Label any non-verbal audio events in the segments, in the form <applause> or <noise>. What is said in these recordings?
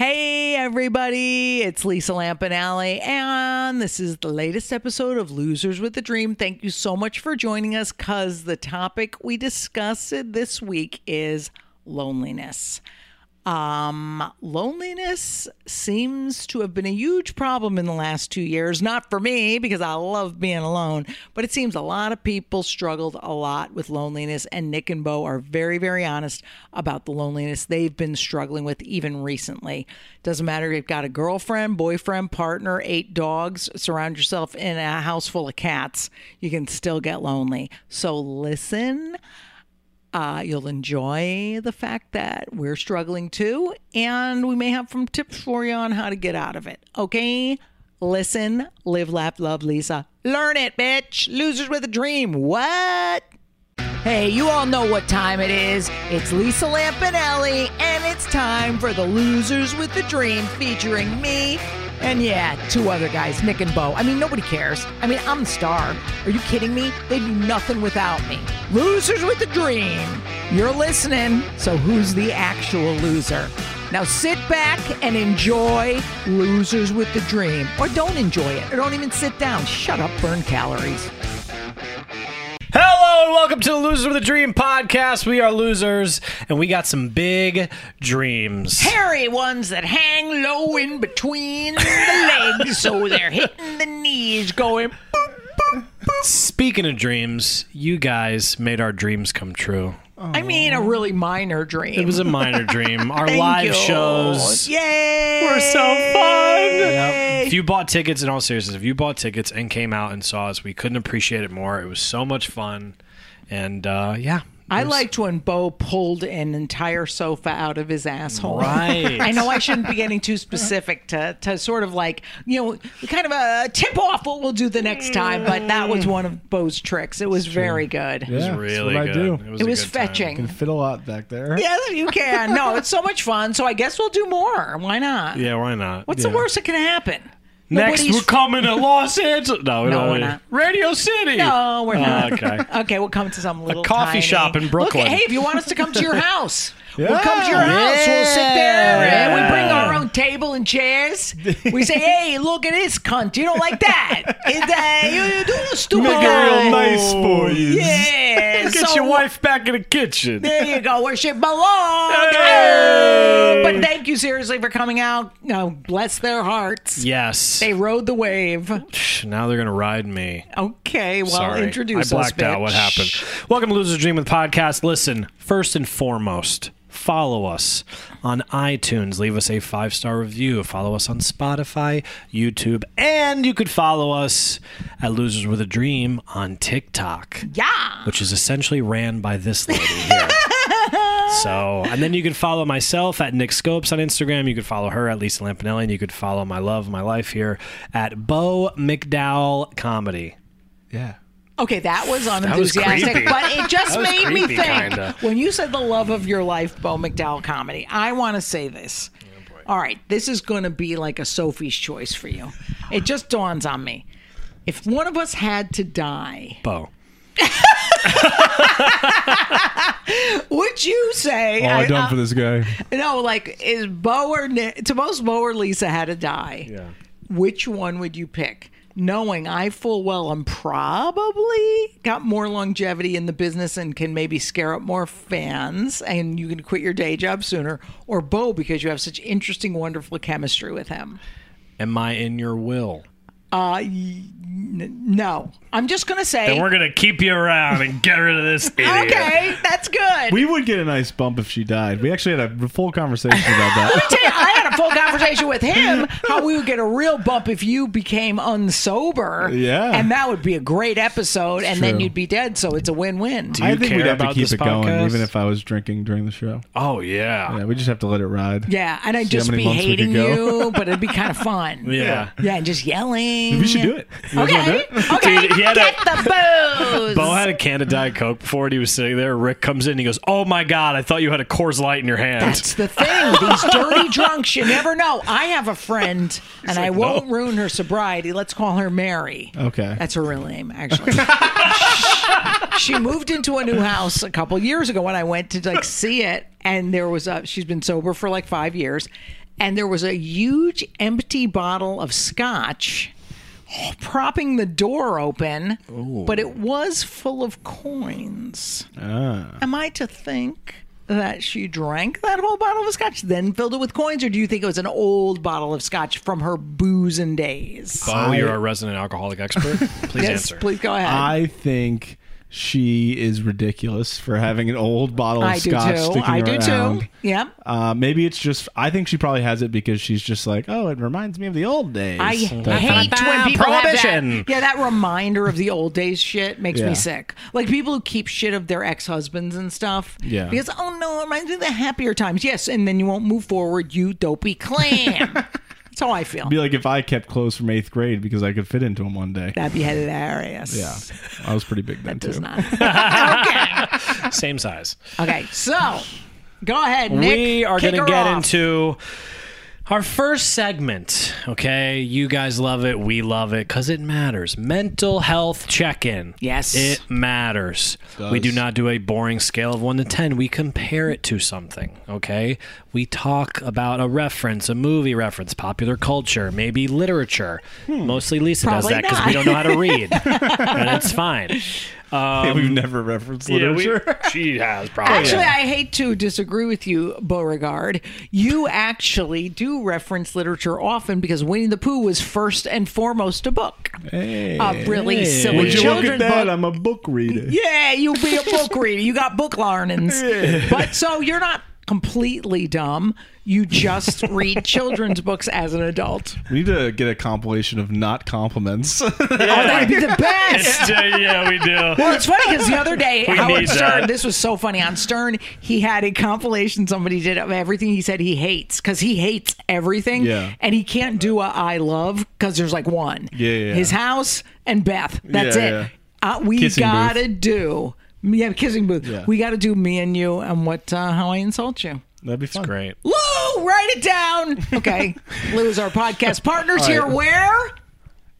Hey, everybody, it's Lisa Lampanelli, and this is the latest episode of Losers with a Dream. Thank you so much for joining us because the topic we discussed this week is loneliness. Um, loneliness seems to have been a huge problem in the last two years. Not for me, because I love being alone, but it seems a lot of people struggled a lot with loneliness. And Nick and Bo are very, very honest about the loneliness they've been struggling with even recently. Doesn't matter if you've got a girlfriend, boyfriend, partner, eight dogs, surround yourself in a house full of cats, you can still get lonely. So listen. Uh, you'll enjoy the fact that we're struggling too, and we may have some tips for you on how to get out of it. Okay? Listen, live, laugh, love, Lisa. Learn it, bitch. Losers with a dream. What? Hey, you all know what time it is. It's Lisa Lampanelli, and it's time for the Losers with the Dream featuring me and yeah, two other guys, Nick and Bo. I mean, nobody cares. I mean, I'm the star. Are you kidding me? They'd do nothing without me. Losers with a dream. You're listening, so who's the actual loser? Now sit back and enjoy Losers with the Dream. Or don't enjoy it. Or don't even sit down. Shut up, burn calories. Hello and welcome to the Losers with a Dream podcast. We are losers and we got some big dreams. Hairy ones that hang low in between the legs, so they're hitting the knees, going. boop, boop, boop. Speaking of dreams, you guys made our dreams come true. I mean, a really minor dream. It was a minor dream. <laughs> Our live you. shows Yay! were so fun. Yay! If you bought tickets, in all seriousness, if you bought tickets and came out and saw us, we couldn't appreciate it more. It was so much fun. And uh, yeah. I liked when Bo pulled an entire sofa out of his asshole. Right. <laughs> I know I shouldn't be getting too specific to, to sort of like, you know, kind of a tip off what we'll do the next time, but that was one of Bo's tricks. It was very good. Yeah, It was that's really what good. I do. was It a was good time. fetching. Can fit a lot back there. Yes, you can. No, it's so much fun. So I guess we'll do more. Why not? Yeah, why not? What's the Yeah. worst that can happen? Next, Nobody's- we're coming to Los <laughs> Angeles. No, No, we're not. Radio City. No, we're oh, not. okay. <laughs> Okay, we'll come to some little coffee tiny- shop in Brooklyn. Look, hey, if you want us to come to your house, we'll come to your house. We'll sit there and we bring our own table and chairs. <laughs> We say, hey, look at this cunt. You don't like that. <laughs> Is that you, you do a stupid Make it guy. real nice for you. Yeah. Get so your wife back in the kitchen. There you go, where she belongs. Hey. Oh, but thank you seriously for coming out. No, bless their hearts. Yes. They rode the wave. Now they're gonna ride me. Okay, well, Sorry. introduce I us, blacked out bitch. what happened. Welcome to Losers Dream with Podcast. Listen, first and foremost, follow us on iTunes. Leave us a five star review. Follow us on Spotify, YouTube, and you could follow us at Losers with a Dream on TikTok. Yeah. which is essentially ran by this lady here. <laughs> so, and then you could follow myself at Nick Scopes on Instagram. You could follow her at Lisa Lampanelli, and you could follow my love, my life here at Bo McDowell Comedy. Yeah. Okay, that was was unenthusiastic, creepy. but it just <laughs> That was made me think. kinda. When you said the love of your life, Bo McDowell comedy, I want to say this. Oh, All right, this is going to be like a Sophie's choice for you. It just dawns on me. If one of us had to die, Bo. <laughs> would you say? All I- I done for this guy. No, like is Bo or Nick, suppose Bo or Lisa had to die. Yeah. Which one would you pick? Knowing I full well I'm probably got more longevity in the business and can maybe scare up more fans and you can quit your day job sooner, or Bo because you have such interesting, wonderful chemistry with him. Am I in your will? Uh, y- n- no. I'm just gonna say. Then we're gonna keep you around and get rid of this idiot. okay, that's good. We would get a nice bump if she died. We actually had a full conversation about that. <laughs> Tell you, I had a full conversation with him how we would get a real bump if you became unsober. Yeah. And that would be a great episode, and then you'd be dead, so it's a win win. Do I you think care we'd have to about keep this it going, even if I was drinking during the show. Oh yeah. Yeah, we just have to let it ride. Yeah, and I'd See just be months we could hating you, but it'd be kind of fun. <laughs> Yeah. Yeah, and just yelling. We should do it. You guys wanna do Okay. it? Okay. Dude, he had a- Get the booze. Bo had a can of Diet Coke before and he was sitting there. Rick comes in and he goes, Oh my God, I thought you had a Coors Light in your hand. That's the thing. These dirty drunks, <laughs> you never know. I have a friend, <laughs> and I won't ruin her sobriety. Let's call her Mary. Okay. That's her real name, actually. <laughs> she moved into a new house a couple years ago when I went to like see it, and there was a. She's been sober for like five years, and there was a huge empty bottle of scotch propping the door open, but it was full of coins. Ah. Am I to think that she drank that whole bottle of scotch, then filled it with coins, or do you think it was an old bottle of scotch from her boozing days? Bo, you're a resident alcoholic expert. Please <laughs> yes, answer. please go ahead. I think she is ridiculous for having an old bottle of I do scotch too. sticking I do around. too. Yeah. Uh, maybe it's just. I think she probably has it because she's just like, oh, it reminds me of the old days. I hate when people have Prohibition. that. Yeah, that reminder of the old days shit makes Yeah. me sick. Like people who keep shit of their ex husbands and stuff. Yeah. Because oh no, it reminds me of the happier times. Yes, and then you won't move forward. You dopey clam. <laughs> That's how I feel. Be like if I kept clothes from eighth grade because I could fit into them one day. That'd be hilarious. Yeah, I was pretty big then Does too. not. okay. <laughs> Same size. Okay. So, go ahead, Nick. we are Kick going her to get off. into our first segment. Okay, you guys love it. We love it because it matters. Mental health check-in. Yes. it matters. Does. We do not do a boring scale of one to ten. We compare it to something. Okay, we talk about a reference, a movie reference, popular culture, maybe literature. Mostly Lisa Hmm. Probably does that because we don't know how to read, <laughs> and it's fine. Yeah, um, <laughs> we've never referenced literature. <laughs> she has <laughs> probably. Actually, I hate to disagree with you, Beauregard. You actually do reference literature often because Winnie the Pooh was first and foremost a book. hey, A really Hey. silly would you look children's at that? book. I'm a book reader. Yeah, you be a book reader. You got book learnings. But so you're not completely dumb. You just read <laughs> children's books as an adult. We need to get a compilation of not compliments. <laughs> <laughs> Oh, that'd be the best. yeah, we do. Well, it's funny because the other day, We Howard Stern, this was so funny. On Stern, he had a compilation somebody did of everything he said he hates because he hates everything. Yeah. And he can't do a I love because there's like one. Yeah, yeah. His house and Beth. That's Yeah, it. yeah. Uh, we Kissing gotta do. Yeah, kissing booth. Yeah. We got to do me and you and what uh, how I insult you. That'd be fun. Great. Lou, write it down. Okay, <laughs> Lou is our podcast partners All here. Where?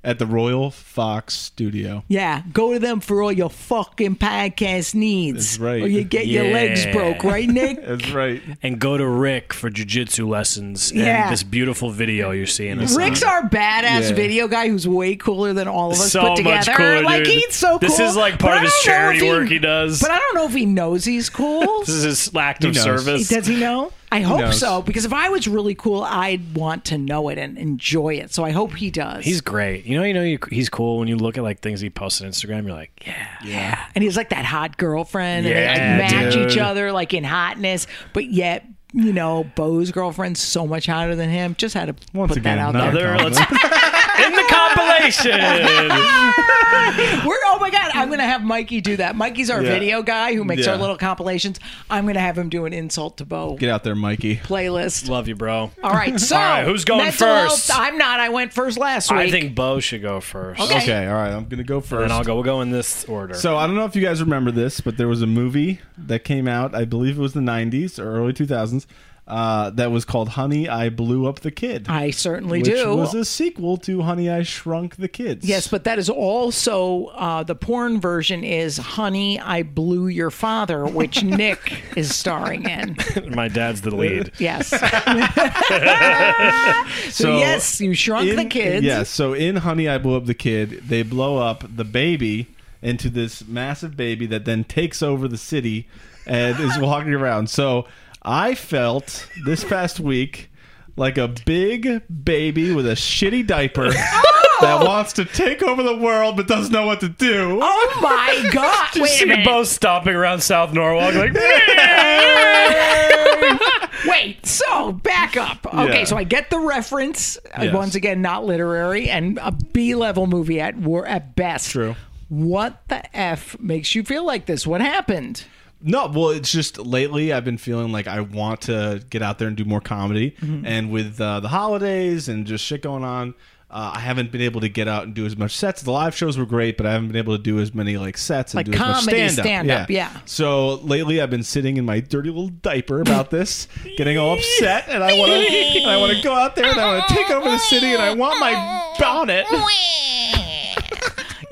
At the Royal Fox Studio. Yeah, go to them for all your fucking podcast needs. That's right. Or you get your legs broke, right, Nick? <laughs> That's right. and go to Rick for jujitsu lessons Yeah. and this beautiful video you're seeing. Rick's on. our badass Yeah. video guy who's way cooler than all of us so put together. much cooler, like dude. he's so cool. This is like part of his charity if work he does. But I don't know if he knows he's cool. <laughs> This is his act of knows. service. Does he know? I hope so because if I was really cool, I'd want to know it and enjoy it. So I hope he does. He's great. You know, you know, you, he's cool when you look at like things he posts on Instagram. You're like, yeah, Yeah. And he's like that hot girlfriend. and they like match dude. each other like in hotness, but yet, you know, Bo's girlfriend's so much hotter than him. Just had to Once put again, that out not there. <laughs> Another- let's- in the compilation. <laughs> We're oh my god, I'm gonna have Mikey do that. Mikey's our Yeah. video guy who makes our little compilations. I'm gonna have him do an insult to Bo Get out there, Mikey. playlist. Love you, bro. All right, <laughs> so All right, who's going mental first? health- I'm not. I went first last week. I think Bo should go first. Okay. Okay, all right. I'm gonna go first. And I'll go. We'll go in this order. So I don't know if you guys remember this, but there was a movie that came out. I believe it was the '90s or early 2000s. Uh, that was called "Honey, I Blew Up the Kid," I certainly which do. was a sequel to "Honey, I Shrunk the Kids." Yes, but that is also uh, the porn version is "Honey, I Blew Your Father," which <laughs> Nick is starring in. <laughs> my dad's the lead. Yes. <laughs> so, yes, you shrunk in, the kids. Yes. So in "Honey, I Blew Up the Kid," they blow up the baby into this massive baby that then takes over the city and is walking around. So I felt this past week like a big baby with a shitty diaper that wants to take over the world but doesn't know what to do. Oh my <laughs> God! You Wait see a minute. Bo stopping around South Norwalk like, <laughs> Wait, so back up. Okay, Yeah. so I get the reference. Uh, Yes. Once again, not literary and a B level movie at wor- at best. True. What the f makes you feel like this? What happened? No, well, it's just lately I've been feeling like I want to get out there and do more comedy, Mm-hmm. and with uh, the holidays and just shit going on, uh, I haven't been able to get out and do as much sets. The live shows were great, but I haven't been able to do as many like sets and Like do as much comedy stand-up. stand-up, yeah. So lately I've been sitting in my dirty little diaper about this, getting all upset, and I want to, I want to go out there and I want to take over the city, and I want my bonnet. <laughs>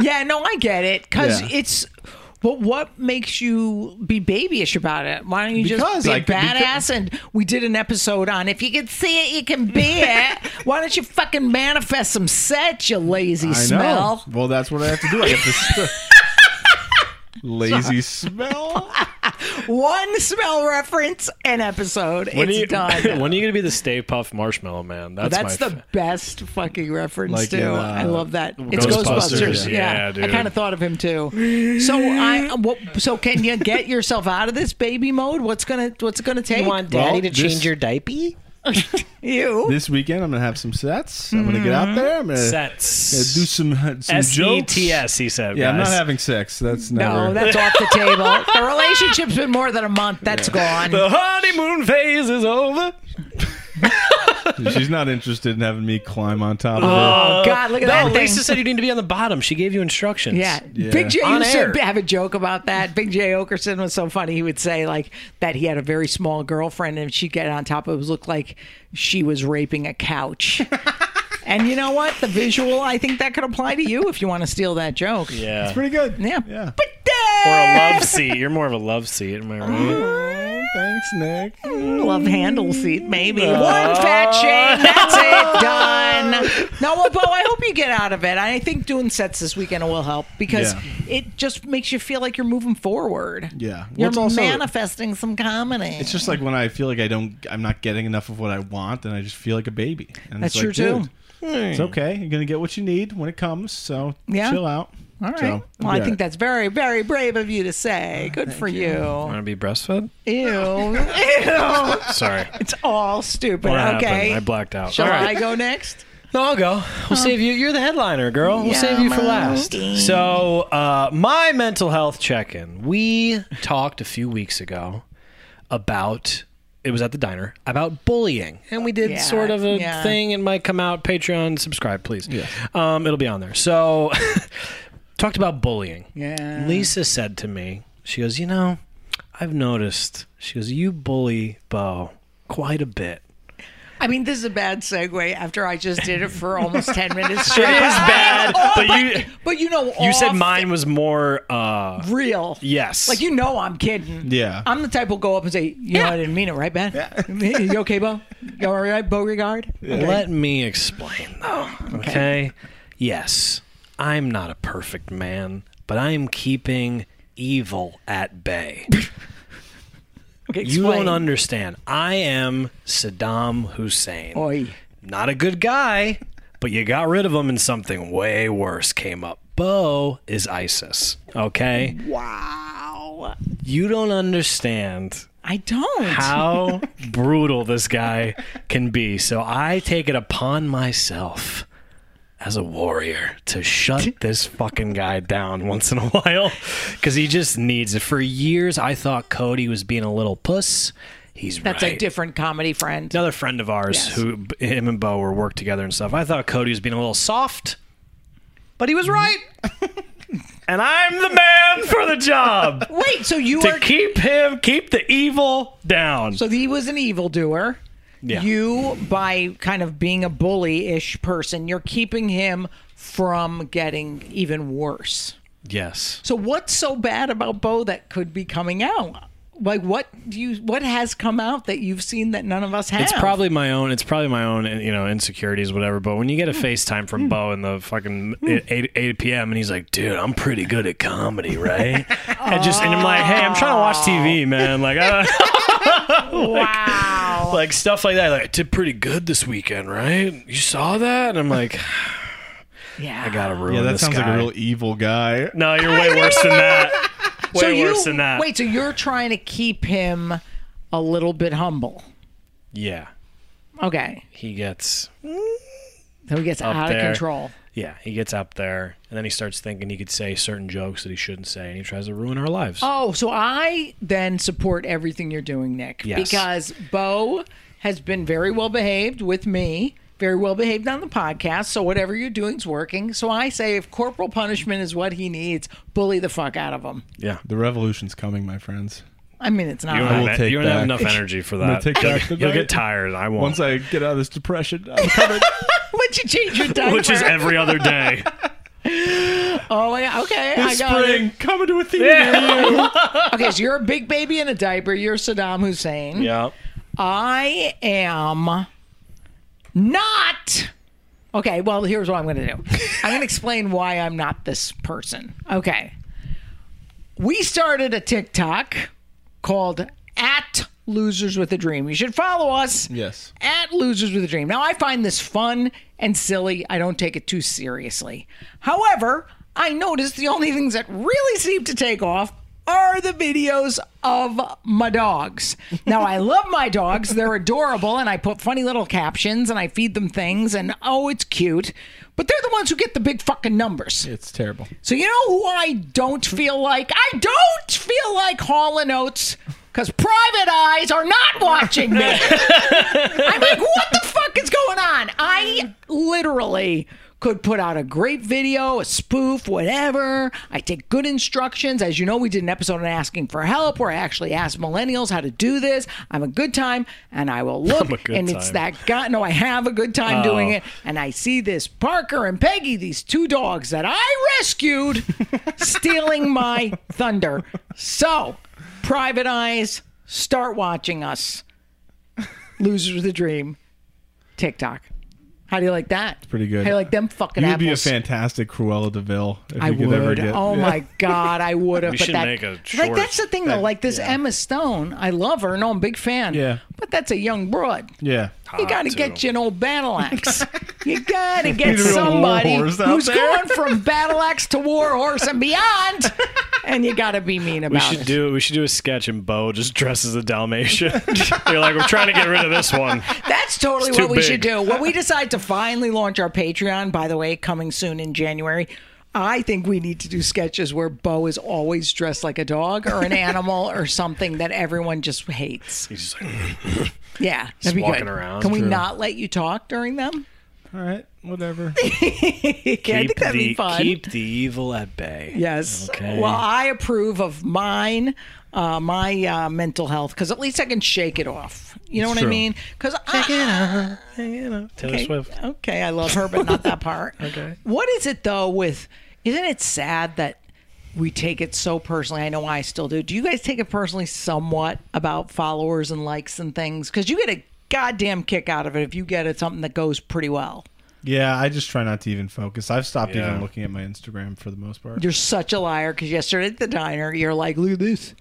Yeah, no, I get it because Yeah. it's But what makes you be babyish about it? Why don't you Because just be a I badass? and we did an episode on if you can see it, you can be <laughs> it. Why don't you fucking manifest some sets, you lazy I smell? know. Well, that's what I have to do. I have to. <laughs> St- Lazy smell. <laughs> One smell reference an episode. When it's are you, done. <laughs> when are you gonna be the Stay Puft Marshmallow Man? That's, That's, my the f- best fucking reference Like too. in, uh, I love that. It's Ghostbusters. Ghostbusters. Yeah, Yeah, I dude. kind of thought of him too. So I, <laughs> what, so can you get yourself out of this baby mode? What's gonna, what's it gonna take? You want Daddy to change your diaper? <laughs> you? This weekend, I'm gonna have some sets. I'm gonna get out there. I'm gonna, gonna Sets. do some uh, some S E jokes. T S. He said. Yeah, I'm not guys. having sex. That's never. No, that's off the table. The relationship's been more than a month. That's gone. The honeymoon phase is over. <laughs> <laughs> She's not interested in having me climb on top of her. Oh, oh God, look at No, that thing. Lisa said you need to be on the bottom. She gave you instructions. Yeah. Yeah. Big Jay On used air. to have a joke about that. Big Jay Oakerson was so funny. He would say like that he had a very small girlfriend and she'd get on top of it, it looked like she was raping a couch. <laughs> and you know what? The visual, I think that could apply to you if you want to steal that joke. Yeah. It's pretty good. Yeah. Yeah. But Or a love seat. You're more of a love seat. Am I right? Oh, thanks, Nick. Mm. love handle seat, maybe. Mm. One fat shame. That's it. <laughs> Done. No, well, Bo, I hope you get out of it. I think doing sets this weekend will help because Yeah. it just makes you feel like you're moving forward. Yeah. Well, You're also- manifesting some comedy. It's just like when I feel like I don't, I'm not getting enough of what I want, and I just feel like a baby. And That's it's like, true, too. dude, It's okay. You're gonna get what you need when it comes. So Yeah. chill out. All right. So, well, I yeah. think that's very, very brave of you to say. Good for you. Want to be breastfed? Ew. Ew. <laughs> Sorry. It's all stupid. What okay. happened? I blacked out. Shall All I go next? No, I'll go. We'll save you. You're the headliner, girl. We'll Yeah, save you for man. last. So, uh, my mental health check-in. We talked a few weeks ago about. It was at the diner about bullying, and we did Yeah, sort of a yeah. thing. It might come out. Patreon, subscribe, please. Yeah, um, it'll be on there. So, <laughs> talked about bullying. Yeah. Lisa said to me, she goes, You know, I've noticed, she goes, You bully Bo quite a bit. I mean, this is a bad segue after I just did it for almost 10 minutes It straight. is bad, Oh, but you But you know, you said mine was more uh real. yes. Like, you know, I'm kidding. Yeah. I'm the type who'll go up and say, You know, I didn't mean it, right, Ben? <laughs> You okay, Bo? You all right, Beauregard? Okay. Let me explain though. Okay. Yes. I'm not a perfect man, but I am keeping evil at bay. <laughs> Okay, you don't understand. I am Saddam Hussein. Oi. Not a good guy, but you got rid of him and something way worse came up. Bo is ISIS. Okay? Wow. You don't understand I don't. how <laughs> brutal this guy can be. So I take it upon myself as a warrior to shut <laughs> this fucking guy down once in a <laughs> while because he just needs it. For years, I thought Cody was being a little puss. He's That's right. a different comedy friend. Another friend of ours Yes. who him and Bo were worked together and stuff. I thought Cody was being a little soft, but he was mm-hmm. right. <laughs> and I'm the man for the job Wait, so you to are. keep him, keep the evil down. So he was an evildoer. Yeah. You, by kind of being a bully ish person, you're keeping him from getting even worse. yes. So what's so bad about Bo that could be coming out? Like what do you what has come out that you've seen that none of us have? It's probably my own. It's probably my own, you know, insecurities, whatever. But when you get a hmm. FaceTime from hmm. Bo in the fucking hmm. eight, 8 p.m. and he's like, "Dude, I'm pretty good at comedy, right?" <laughs> and just and I'm like, "Hey, I'm trying to watch TV, man. Like, I, <laughs> <laughs> <laughs> wow. like stuff like that. Like, I did pretty good this weekend, right? You saw that?" And I'm like, <sighs> yeah. "I gotta ruin Yeah, that this sounds like a real evil guy. no, you're way worse than that. <laughs> Way so you, worse than that. Wait, so you're trying to keep him a little bit humble. Yeah, Okay. he gets. So he gets out there. of control. Yeah, he gets up there, and then he starts thinking he could say certain jokes that he shouldn't say, and he tries to ruin our lives. Oh, so I then support everything you're doing, Nick, Yes. because Bo has been very well behaved with me, very well behaved on the podcast. So whatever you're doing is working. So I say, if corporal punishment is what he needs, bully the fuck out of him. Yeah. The revolution's coming, my friends. I mean, it's not. You don't, have, you don't have enough energy for that. take you'll, back you'll get tired. I won't. Once I get out of this depression, I'm coming. <laughs> Once you change your diaper, Which is every other day. <laughs> Oh my god. Okay, I got spring, it. coming to a theater near you. <laughs> Okay, so you're a big baby in a diaper. You're Saddam Hussein. Yeah. I am not. Okay, well, here's what I'm going to do. I'm going to explain why I'm not this person. Okay. We started a TikTok called at Losers with a Dream. You should follow us Yes. at Losers with a Dream. Now, I find this fun and silly. I don't take it too seriously. However, I noticed the only things that really seem to take off are the videos of my dogs. Now, I love my dogs. They're adorable, and I put funny little captions and I feed them things, and oh, it's cute. But they're the ones who get the big fucking numbers. It's terrible. So you know who I don't feel like? I don't feel like Hall and Oates because private eyes are not watching me. <laughs> I'm like, what the fuck is going on? I literally could put out a great video, a spoof, whatever. I take good instructions. As you know, we did an episode on asking for help where I actually asked millennials how to do this. I'm a good time and I will <laughs> look. a good and it's that guy. No, I have a good time doing it. And I see this Parker and Peggy, these two dogs that I rescued, <laughs> stealing my thunder. So, private eyes, start watching us. Losers with a Dream, TikTok. How do you like that? pretty good. How do you like them fucking You'd be a fantastic Cruella de Vil if I you could would. ever get. oh yeah. <laughs> my god, I would have. We but should that, make a like short. that's the thing though. Like this yeah. Emma Stone, I love her. No, I'm a big fan. Yeah. but that's a young broad. Yeah. You got to get you an old battle axe. <laughs> you got to get Need a real somebody who's there. going from battle axe to war horse and beyond, and you got to be mean about We should it. do we should do a sketch and Bo just dresses a Dalmatian. <laughs> You're like, we're trying to get rid of this one. That's totally It's what we should do. When we decide to finally launch our Patreon, by the way, coming soon in January, I think we need to do sketches where Bo is always dressed like a dog or an animal or <laughs> something that everyone just hates. He's just like, <coughs> Yeah, that'd be walking good. around. Can we True. not let you talk during them? All right. Whatever. <laughs> Yeah, I think that'd the, be fun. keep the evil at bay. Yes. Okay. Well, I approve of mine, uh, my uh, mental health, because at least I can shake it off. You know It's what I mean? Because I. you know, Taylor okay, Swift. okay, I love her, but not that part. <laughs> Okay. What is it though? With isn't it sad that we take it so personally? I know I still do. Do you guys take it personally somewhat about followers and likes and things? Because you get a goddamn kick out of it if you get it something that goes pretty well. Yeah, I just try not to even focus. I've stopped Yeah. even looking at my Instagram for the most part. You're such a liar because yesterday at the diner, you're like, look at this.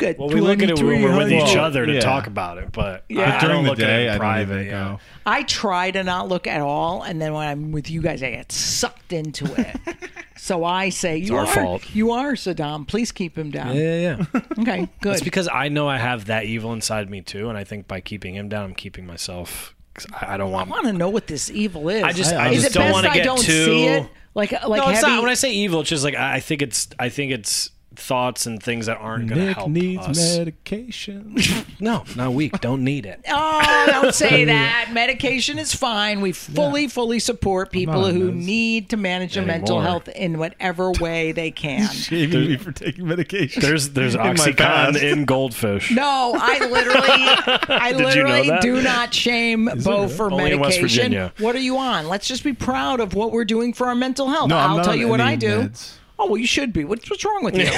Good. Well, we look at it when we're with each other to yeah. talk about it, but Yeah. I, I During don't the look day, at it I in don't private. yeah. I try to not look at all, and then when I'm with you guys, I get sucked into it. <laughs> so I say, "You our are, fault. you are Saddam. Please keep him down." Yeah, yeah, yeah. Okay, good. It's because I know I have that evil inside me too, and I think by keeping him down, I'm keeping myself. I, I don't want. I want. want to know what this evil is. I just, I- I, I is just it don't want to I get don't too. see it? Like, like no, it's heavy. not. When I say evil, it's just like I I think it's. I think it's thoughts and things that aren't going to Nick help needs us. medication. <laughs> <laughs> no, not weak. Don't need it. Oh, don't say <laughs> that. Medication is fine. We fully, fully support people on who meds. need to manage their mental health in whatever way they can. Shaming me for taking medication. There's there's In oxycontin in goldfish. No, I literally, I Did you know literally do not shame Bo for Only in West medication. Virginia. What are you on? Let's just be proud of what we're doing for our mental health. No, I'm I'll tell you what I do. meds. Oh well, you should be. What's, what's wrong with you? <laughs>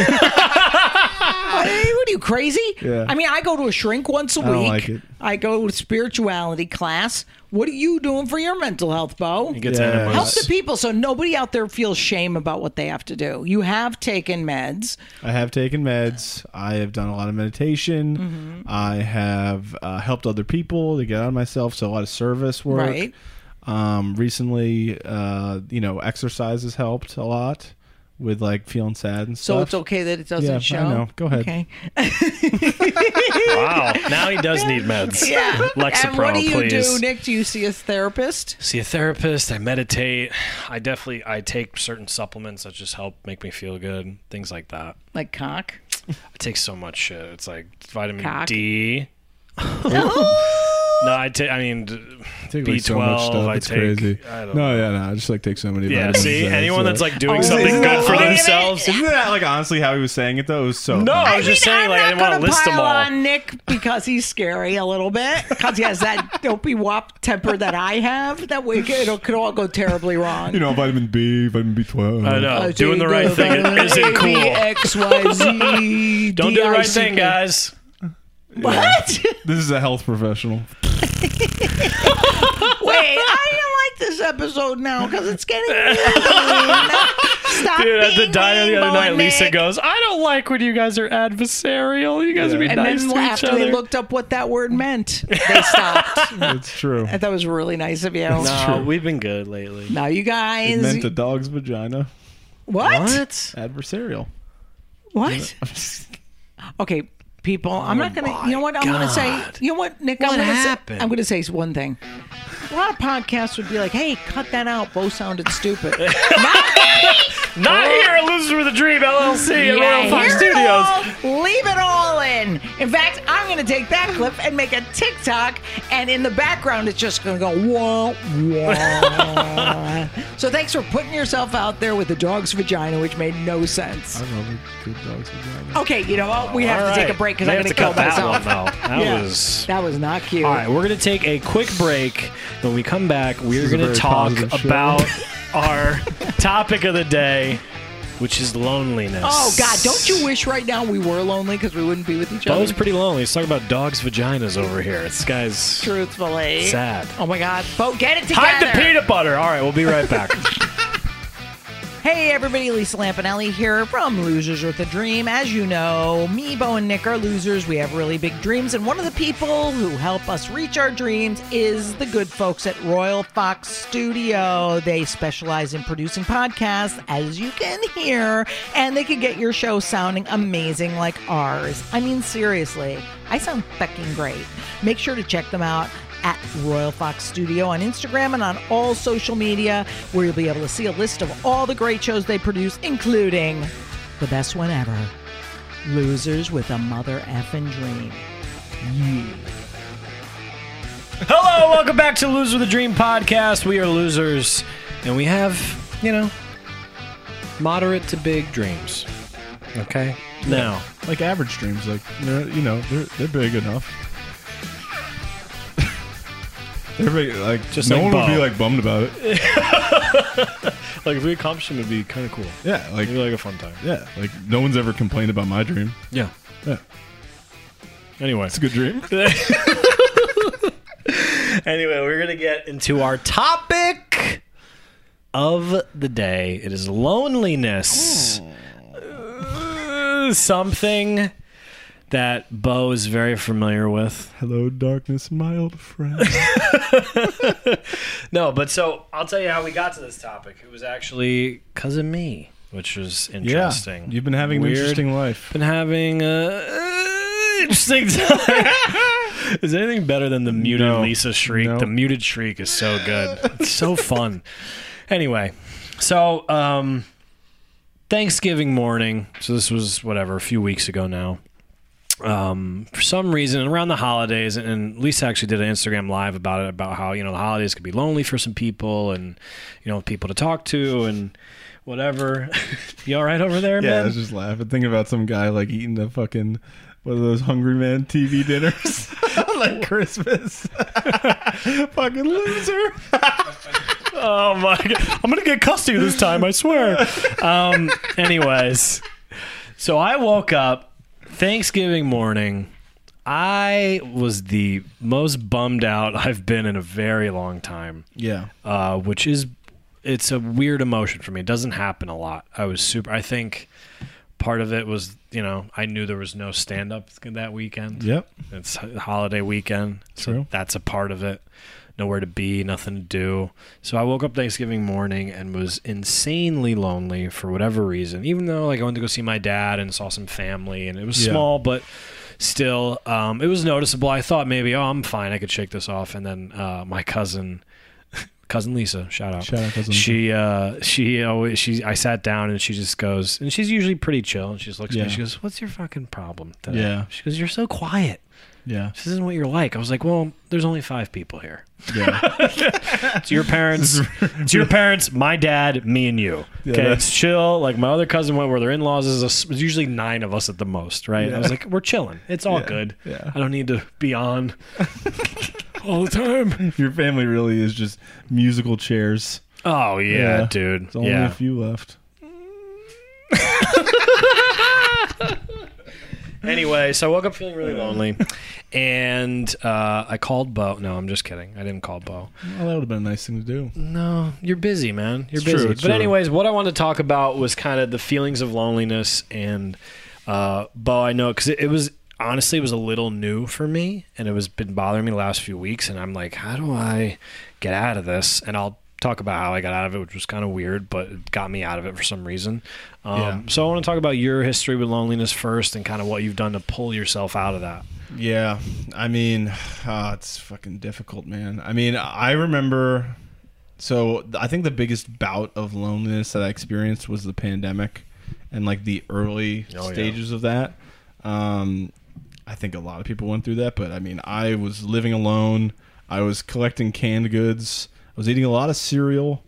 Hey, what are you crazy? Yeah. I mean, I go to a shrink once a I don't week. like it. I go to spirituality class. What are you doing for your mental health, Bo? He gets Yeah. enemas. Help the people so nobody out there feels shame about what they have to do. You have taken meds. I have taken meds. I have done a lot of meditation. Mm-hmm. I have uh, helped other people to get out of myself. So a lot of service work. Right. Um, recently, uh, you know, exercise has helped a lot with like feeling sad and stuff. So it's okay that it doesn't Yeah, I show. know. Go ahead. Okay. Wow. Now he does need meds. <laughs> Yeah. Lexapro, and what do you please. do, Nick? Do you see a therapist? See a therapist. I meditate. I definitely I take certain supplements that just help make me feel good. Things like that. Like cock? I take so much shit. It's like vitamin Cock. D. <laughs> No, I take. I mean, take B like so much twelve. stuff. I it's take. crazy. I don't No, yeah, no. I just like take so many. Yeah, vitamins see, a day, anyone so- that's like doing Oh, something good that- for wait a minute. themselves. Isn't that like honestly how he was saying it though? It was so. No, I I was mean, just saying, I'm like, I didn't want to list them pile all. on Nick because he's scary a little bit because he has that <laughs> dopey wop temper that I have. That way it could all go terribly wrong. You know, vitamin B, vitamin B twelve. I know. I Doing the right thing isn't cool. X, Y, Z, <laughs> Don't do the right thing, D, I, C, K. guys. What? <laughs> This is a health professional. <laughs> Wait, I don't like this episode now because it's getting mean. <laughs> Stop Dude, at the being diner the other mean, night, Lisa Nick. goes, "I don't like when you guys are adversarial. You guys are being And nice then to each after other." they looked up what that word meant, they stopped. It's true. I thought that was really nice of you. no, true. we've been good lately. Now you It guys, meant a dog's vagina. what? Adversarial. What? Okay, people. I'm not oh gonna. You know what? I'm gonna say. You know what, Nick? What I'm gonna happened? say. I'm gonna say one thing. A lot of podcasts would be like, "Hey, cut that out. Bo sounded stupid." <laughs> Not here at Losers with a Dream LLC at Royal Fox hear it Studios. all, leave it all in. In fact, I'm going to take that clip and make a TikTok, and in the background, it's just going to go wah wah. <laughs> so thanks for putting yourself out there with the dog's vagina, which made no sense. I love a good dog's vagina. Okay, you know what? We have All to take a break because I'm have going to to kill cut that one, though. That Yeah. was. That was not cute. All right, we're going to take a quick break. When we come back, we're is a going to very talk positive show. about <laughs> our topic of the day, which is loneliness. Oh God! Don't you wish right now we were lonely because we wouldn't be with each other? Bo's pretty lonely. Let's talk about dogs' vaginas over here. This guy's Truthfully, sad. Oh my God, Bo, get it together. Hide the peanut butter. All right, we'll be right back. <laughs> Hey everybody, Lisa Lampanelli here from Losers with a Dream. As you know, me, Bo, and Nick are losers. We have really big dreams, and one of the people who help us reach our dreams is the good folks at Royal Fox Studio. They specialize in producing podcasts, as you can hear, and they can get your show sounding amazing like ours. I mean, seriously, I sound fucking great. Make sure to check them out at Royal Fox Studio on Instagram and on all social media, where you'll be able to see a list of all the great shows they produce, including the best one ever Losers with a Mother Effin' Dream. Hello, welcome back to Losers with a Dream podcast. We are losers, and we have, you know, moderate to big dreams. Okay? Now, Like average dreams, like they're, you know, they're they're big enough. Big, like Just no like one would be like bummed about it. <laughs> like if we accomplish them, it'd be kind of cool. Yeah, like It'd be like a fun time. yeah, like no one's ever complained about my dream. Yeah. Yeah, Anyway. it's a good dream. <laughs> Anyway, we're going to get into our topic of the day. It is loneliness. Uh, something that Bo is very familiar with. Hello, darkness, my old friend. <laughs> No, but so I'll tell you how we got to this topic. It was actually because of me, which was interesting. you've been having Weird. an interesting life. Been having a uh, interesting time. <laughs> is anything better than the muted No. Lisa shriek? No. The muted shriek is so good. It's so fun. Anyway, so um, Thanksgiving morning. So this was whatever a few weeks ago now. Um, for some reason, around the holidays, and Lisa actually did an Instagram live about it, about how you know the holidays could be lonely for some people, and you know people to talk to, and whatever. <laughs> you all right over there, Yeah, I man? was just laughing, thinking about some guy like eating the fucking one of those Hungry Man TV dinners, <laughs> like Christmas. <laughs> fucking loser. Oh my god! I'm gonna get custody this time. I swear. Um. Anyways, so I woke up Thanksgiving morning. I was the most bummed out I've been in a very long time. Yeah, Uh, which is it's a weird emotion for me. It doesn't happen a lot. I was super. I think part of it was you know I knew there was no stand up that weekend. yep. It's holiday weekend, so True. that's a part of it. Nowhere to be, nothing to do. So I woke up Thanksgiving morning and was insanely lonely for whatever reason. Even though like I went to go see my dad and saw some family, and it was Yeah. small, but still, um, it was noticeable. I thought maybe, oh, I'm fine. I could shake this off. And then uh, my cousin <laughs> cousin Lisa, shout out. Shout out, cousin Lisa. She uh she always she I sat down and she just goes and she's usually pretty chill and she just looks at me. She goes, "What's your fucking problem?" Today? Yeah. She goes, "You're so quiet. Yeah. This isn't what you're like." I was like, "Well, there's only five people here. Yeah. <laughs> It's your parents. <laughs> it's your parents, my dad, me, and you. Yeah, Okay, it's chill. Like my other cousin went where their in-laws is. A, usually nine of us at the most, right? Yeah. I was like, we're chilling. It's all Yeah, good. yeah. I don't need to be on <laughs> all the time. Your family really is just musical chairs. Oh yeah, Yeah. dude. There's only yeah. a few left. Anyway, so I woke up feeling really lonely, and uh, I called Bo. No, I'm just kidding. I didn't call Bo. Well, that would have been a nice thing to do. No, you're busy, man. You're It's busy. but true. anyways, what I wanted to talk about was kind of the feelings of loneliness and uh, Bo. I know because it, it was honestly it was a little new for me, and it was been bothering me the last few weeks. And I'm like, how do I get out of this? And I'll talk about how I got out of it, which was kind of weird, but it got me out of it for some reason. Um, Yeah. So I want to talk about your history with loneliness first, and kind of what you've done to pull yourself out of that. Yeah, I mean, <sighs> ah, it's fucking difficult, man. I mean, I remember. So I think the biggest bout of loneliness that I experienced was the pandemic, and like the early Oh, yeah. stages of that. Um, I think a lot of people went through that, but I mean, I was living alone. I was collecting canned goods. I was eating a lot of cereal,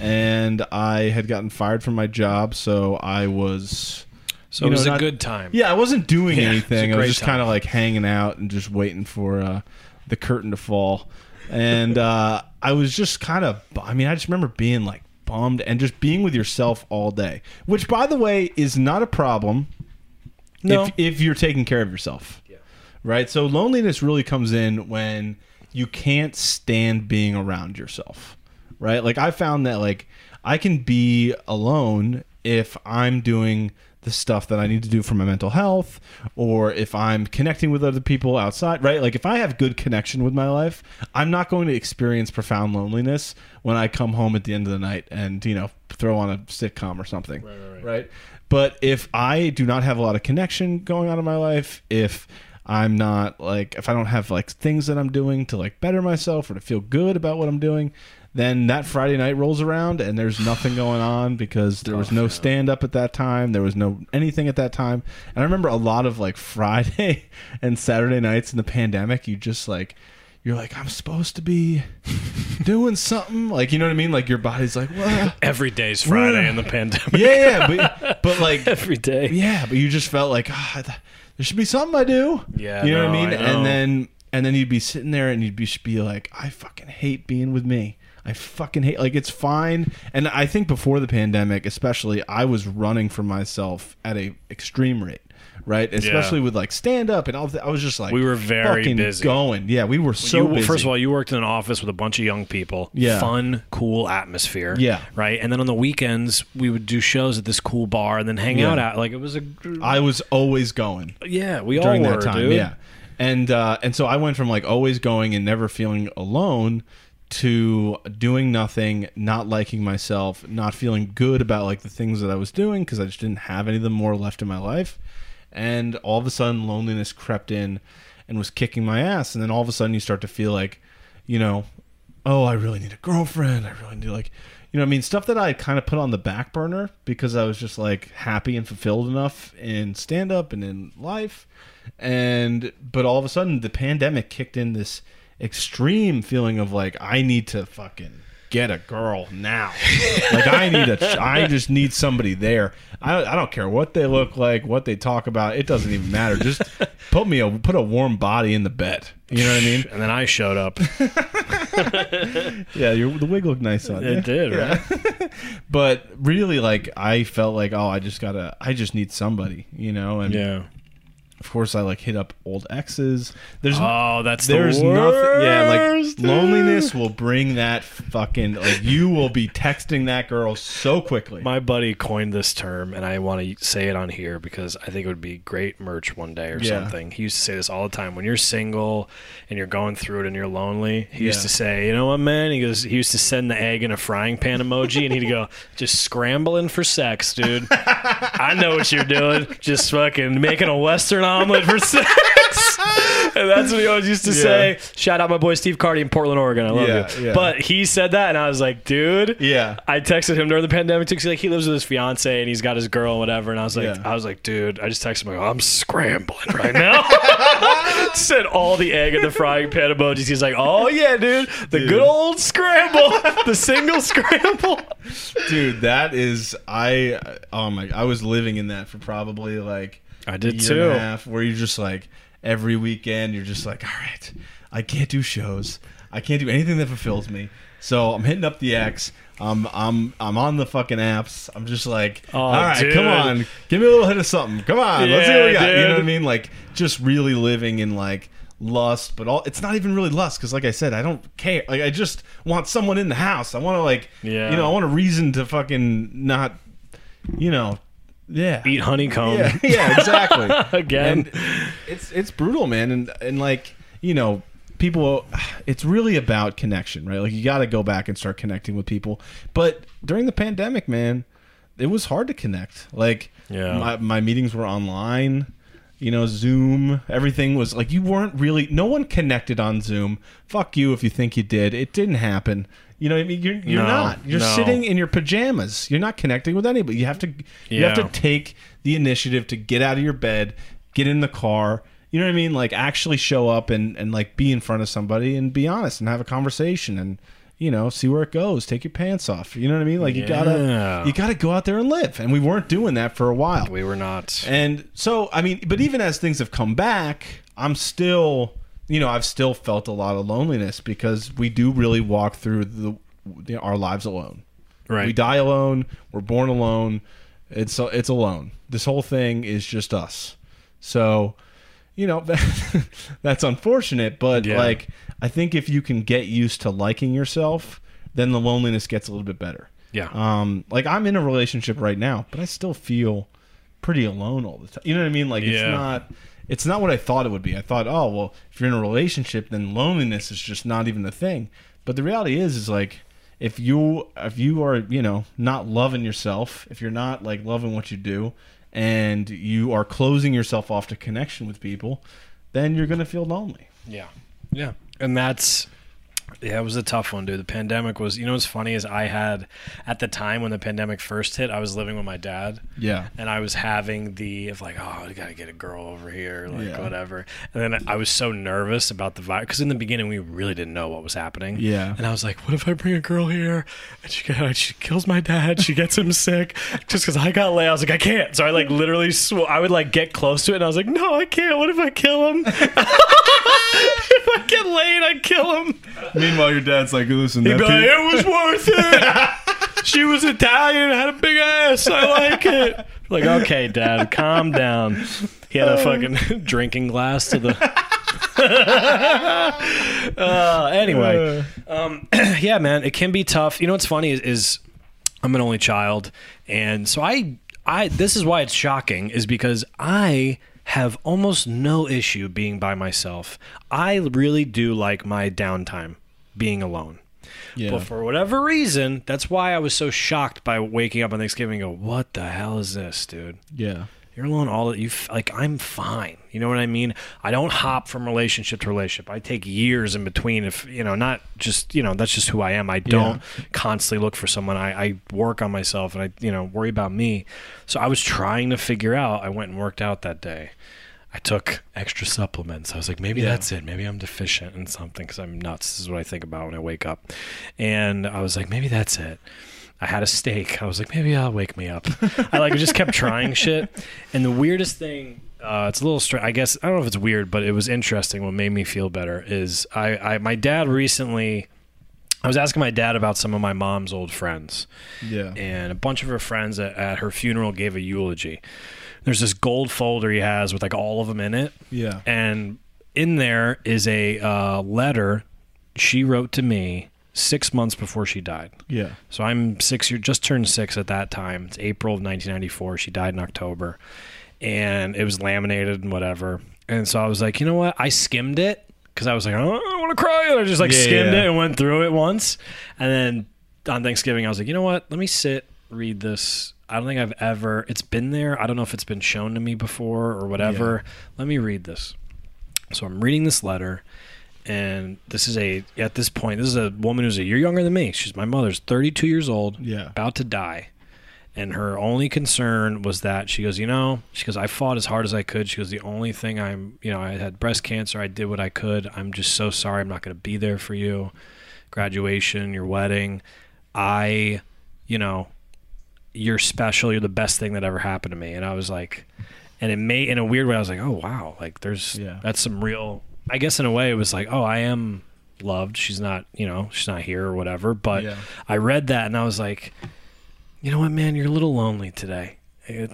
and I had gotten fired from my job, so I was. So You it know, was a not- good time. Yeah, I wasn't doing <laughs> Yeah, it was anything. I was just kind of like hanging out and just waiting for uh, the curtain to fall. And uh, I was just kind of, I mean, I just remember being like bummed and just being with yourself all day, which, by the way, is not a problem No. if, if you're taking care of yourself. Right? So loneliness really comes in when you can't stand being around yourself. Right? Like I found that like I can be alone if I'm doing the stuff that I need to do for my mental health or if I'm connecting with other people outside, right? Like if I have good connection with my life, I'm not going to experience profound loneliness when I come home at the end of the night and, you know, throw on a sitcom or something. Right, right, right. right? But if I do not have a lot of connection going on in my life, if I'm not like if I don't have like things that I'm doing to like better myself or to feel good about what I'm doing, then that Friday night rolls around and there's nothing going on because there was oh, no stand up at that time, there was no anything at that time. And I remember a lot of like <laughs> Friday and Saturday nights in the pandemic, you just like you're like I'm supposed to be doing something, like you know what I mean? Like your body's like, "What?" Every day's Friday in the pandemic. yeah, yeah, but but like <laughs> Every day. yeah, but you just felt like ah, th- there should be something I do. Yeah, you know no, what I mean. I. And then and then you'd be sitting there and you'd be, be like, I fucking hate being with me. I fucking hate like it's fine. And I think before the pandemic, especially, I was running for myself at a extreme rate. Right, especially with like stand up and all. That. I was just like We were very fucking busy. going. Yeah, we were so you. First of all, you worked in an office with a bunch of young people. Yeah. Fun, cool atmosphere. Yeah. Right. And then on the weekends, we would do shows at this cool bar and then hang Yeah. out at like it was a. I was always going. yeah, we during all were, that time. dude. Yeah, and uh, and so I went from like always going and never feeling alone to doing nothing, not liking myself, not feeling good about like the things that I was doing because I just didn't have any of them more left in my life, and all of a sudden loneliness crept in and was kicking my ass, and then all of a sudden you start to feel like, you know, oh, I really need a girlfriend. I really need like, you know, I mean, stuff that I kind of put on the back burner because I was just like happy and fulfilled enough in stand up and in life. And, but all of a sudden the pandemic kicked in this extreme feeling of like, I need to fucking get a girl now. like, I need a, I just need somebody there. I, I don't care what they look like, what they talk about. It doesn't even matter. Just <laughs> put me a, put a warm body in the bed. You know what I mean? And then I showed up. <laughs> Yeah, your, the wig looked nice on you. It did, right? <laughs> but really like i felt like oh i just gotta i just need somebody you know and Yeah. Of course i like hit up old exes there's Oh, that's there's the nothing yeah like loneliness will bring that fucking like you will be texting that girl so quickly My buddy coined this term, and I want to say it on here because I think it would be great merch one day or Yeah. something. He used to say this all the time. When you're single and you're going through it and you're lonely, he used Yeah. to say, "You know what, man?" He goes, he used to send the egg in a frying pan emoji, and he'd go, <laughs> "Just scrambling for sex, dude. I know what you're doing. Just fucking making a Western omelet for sex." <laughs> And that's what he always used to Yeah. say. Shout out my boy Steve Cardi in Portland, Oregon. I love Yeah, you. yeah. But he said that, and I was like, dude. Yeah. I texted him during the pandemic too, 'cause, like he lives with his fiance and he's got his girl and whatever. And I was like. I was like, dude, I just texted him. Like, I'm scrambling right now. <laughs> Sent all the egg in the frying pan emojis. He's like, oh yeah, dude, the Dude. good old scramble, the single scramble. Dude, that is I. Oh my! I was living in that for probably like I did year too. and a half, where you're just like every weekend you're just like, all right, I can't do shows. I can't do anything that fulfills me. So I'm hitting up the X. I'm I'm I'm on the fucking apps. I'm just like, Oh, all right, dude. come on, give me a little hit of something. Come on, let's see what we Yeah, got. You know what I mean? Like just really living in like lust, but all it's not even really lust because, like I said, I don't care. Like I just want someone in the house. I want to like, Yeah. you know, I want a reason to fucking not, you know, yeah, Eat honeycomb yeah, yeah, exactly. <laughs> again. And it's it's brutal, man, and and like you know, people. It's really about connection, right? Like you got to go back and start connecting with people. But during the pandemic, man, it was hard to connect. Like, Yeah. my my meetings were online. You know, Zoom, everything was like you weren't really. No one connected on Zoom. Fuck you if you think you did. It didn't happen. You know what I mean? You're you're No, not. You're no. sitting in your pajamas. You're not connecting with anybody. You have to you have to take the initiative to get out of your bed, get in the car. You know what I mean? Like actually show up and and like be in front of somebody and be honest and have a conversation and you know see where it goes. Take your pants off. You know what I mean? Like you Yeah. gotta you gotta go out there and live. And we weren't doing that for a while. We were not. And so, I mean, but even as things have come back, I'm still, you know, I've still felt a lot of loneliness because we do really walk through the, the our lives alone. Right. We die alone. We're born alone. It's it's alone. This whole thing is just us. So, you know, <laughs> that's unfortunate. But Yeah. like, I think if you can get used to liking yourself, then the loneliness gets a little bit better. Yeah. Um, like I'm in a relationship right now, but I still feel pretty alone all the time. You know what I mean? Like Yeah. it's not it's not what I thought it would be. I thought, oh well, if you're in a relationship, then loneliness is just not even a thing. But the reality is, is like if you if you are you know not loving yourself, if you're not like loving what you do, and you are closing yourself off to connection with people, then you're gonna feel lonely. Yeah. Yeah. And that's yeah, it was a tough one, dude. The pandemic was you know what's funny is I had at the time when the pandemic first hit, I was living with my dad. Yeah. And I was having the of like, oh, I gotta get a girl over here, like Yeah. whatever. And then I was so nervous about the virus because in the beginning we really didn't know what was happening. Yeah. And I was like, what if I bring a girl here and she she kills my dad, she gets him sick just because I got laid? I was like, I can't. So I like literally, sw- I would like get close to it and I was like, no, I can't. What if I kill him? <laughs> <laughs> if I get laid, I kill him. Meanwhile, your dad's like, listen, He'd that be like, pe- it was worth it. <laughs> she was Italian, had a big ass. I like it. Like, okay, Dad, calm down. He had a fucking <laughs> drinking glass to the. uh, anyway, um, <clears throat> yeah, man, it can be tough. You know what's funny is, is I'm an only child, and so I, I. This is why it's shocking, is because I have almost no issue being by myself. I really do like my downtime, being alone. yeah. But for whatever reason, that's why I was so shocked by waking up on Thanksgiving and go, "What the hell is this, dude?" yeah. You're alone all that you like. I'm fine. You know what I mean? I don't hop from relationship to relationship. I take years in between. If you know, not just you know, that's just who I am. I don't constantly look for someone. I, I work on myself and I you know worry about me. So I was trying to figure out. I went and worked out that day. I took extra supplements. I was like, maybe Yeah. that's it. Maybe I'm deficient in something because I'm nuts. This is what I think about when I wake up. And I was like, maybe that's it. I had a steak. I was like, maybe I'll wake me up. <laughs> I like just kept trying shit. And the weirdest thing, uh, it's a little strange. I guess I don't know if it's weird, but it was interesting. What made me feel better is I, I my dad recently. I was asking my dad about some of my mom's old friends Yeah. and a bunch of her friends at, at her funeral gave a eulogy. There's this gold folder he has with like all of them in it, Yeah. and in there is a uh, letter she wrote to me six months before she died. Yeah. So I'm six years, just turned six at that time. It's April of 1994. She died in October, and it was laminated and whatever. And so I was like, you know what? I skimmed it because I was like, oh, I want to cry. And I just like Yeah, skimmed yeah. it and went through it once. And then on Thanksgiving, I was like, you know what? Let me sit, read this. I don't think I've ever. It's been there. I don't know if it's been shown to me before or whatever. Let me read this. So I'm reading this letter, and this is a at this point this is a woman who's a year younger than me. She's my mother's 32 years old, Yeah. about to die. And her only concern was that she goes, you know, she goes, I fought as hard as I could. She goes, the only thing I'm, you know, I had breast cancer. I did what I could. I'm just so sorry. I'm not going to be there for you. Graduation, your wedding. I, you know, you're special. You're the best thing that ever happened to me. And I was like, and it made, in a weird way, I was like, oh, wow. Like, there's, Yeah. that's some real, I guess in a way, it was like, oh, I am loved. She's not, you know, she's not here or whatever. But Yeah. I read that and I was like, you know what, man, you're a little lonely today.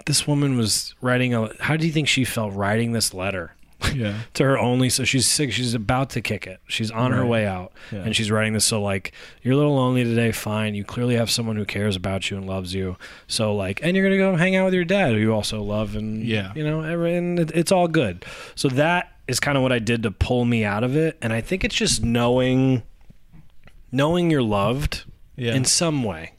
This woman was writing a. How do you think she felt writing this letter <laughs> Yeah. to her only? So she's sick. She's about to kick it. She's on her way out, Yeah. and she's writing this. So like, you're a little lonely today. Fine. You clearly have someone who cares about you and loves you. So like, and you're gonna go hang out with your dad, who you also love, and Yeah. you know, and it's all good. So that is kind of what I did to pull me out of it, and I think it's just knowing, knowing you're loved Yeah. in some way.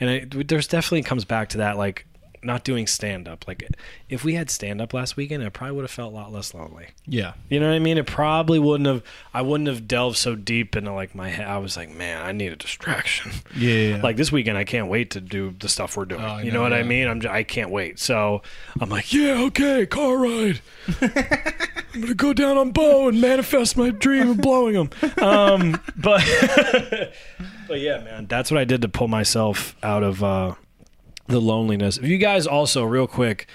And it, there's definitely comes back to that, like not doing stand up. Like if we had stand up last weekend, I probably would have felt a lot less lonely. yeah. You know what I mean? It probably wouldn't have. I wouldn't have delved so deep into like my head. I was like, man, I need a distraction. Yeah. yeah. Like this weekend, I can't wait to do the stuff we're doing. Oh, you know, know what I mean? I'm. j- I can't wait. So I'm like, yeah, okay, car ride. <laughs> I'm gonna go down on Bo and manifest my dream of blowing him. Um, <laughs> but <laughs> but yeah, man, that's what I did to pull myself out of uh, the loneliness. If you guys also, real quick.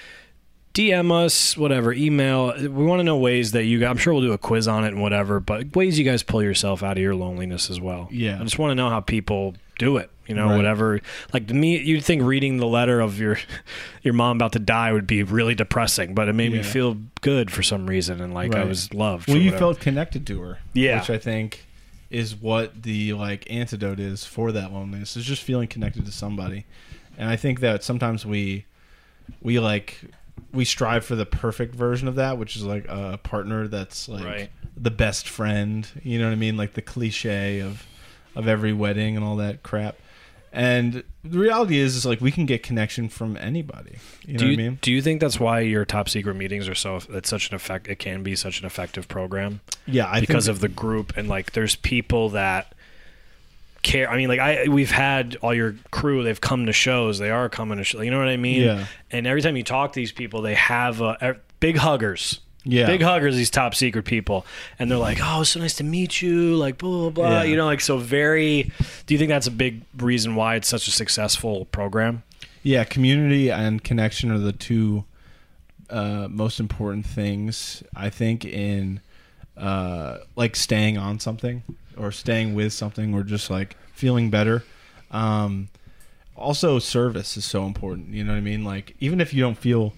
DM us, whatever, email. We want to know ways that you. I'm sure we'll do a quiz on it and whatever, but ways you guys pull yourself out of your loneliness as well. Yeah. I just want to know how people do it. You know, Right. whatever. Like to me, you'd think reading the letter of your <laughs> your mom about to die would be really depressing, but it made me feel good for some reason, and like I was loved. well, you whatever. felt connected to her. Yeah. Which I think is what the like antidote is for that loneliness is just feeling connected to somebody. And I think that sometimes we we like we strive for the perfect version of that, which is like a partner that's like Right. the best friend. You know what I mean? Like the cliche of of every wedding and all that crap. And the reality is, is like we can get connection from anybody. You know do you what I mean? do you think that's why your top secret meetings are so? It's such an effect. It can be such an effective program. Yeah, I because think, of the group and like there's people that care i mean like i we've had all your crew they've come to shows they are coming to shows you know what i mean? Yeah. and every time you talk to these people they have uh, er, big huggers. Yeah, big huggers these top secret people. And they're like oh so nice to meet you like blah blah blah Yeah. you know like so very do you think that's a big reason why it's such a successful program? Yeah, community and connection are the two uh, most important things I think in uh, like staying on something or staying with something or just like feeling better. Um, also, service is so important. You know what I mean? Like even if you don't feel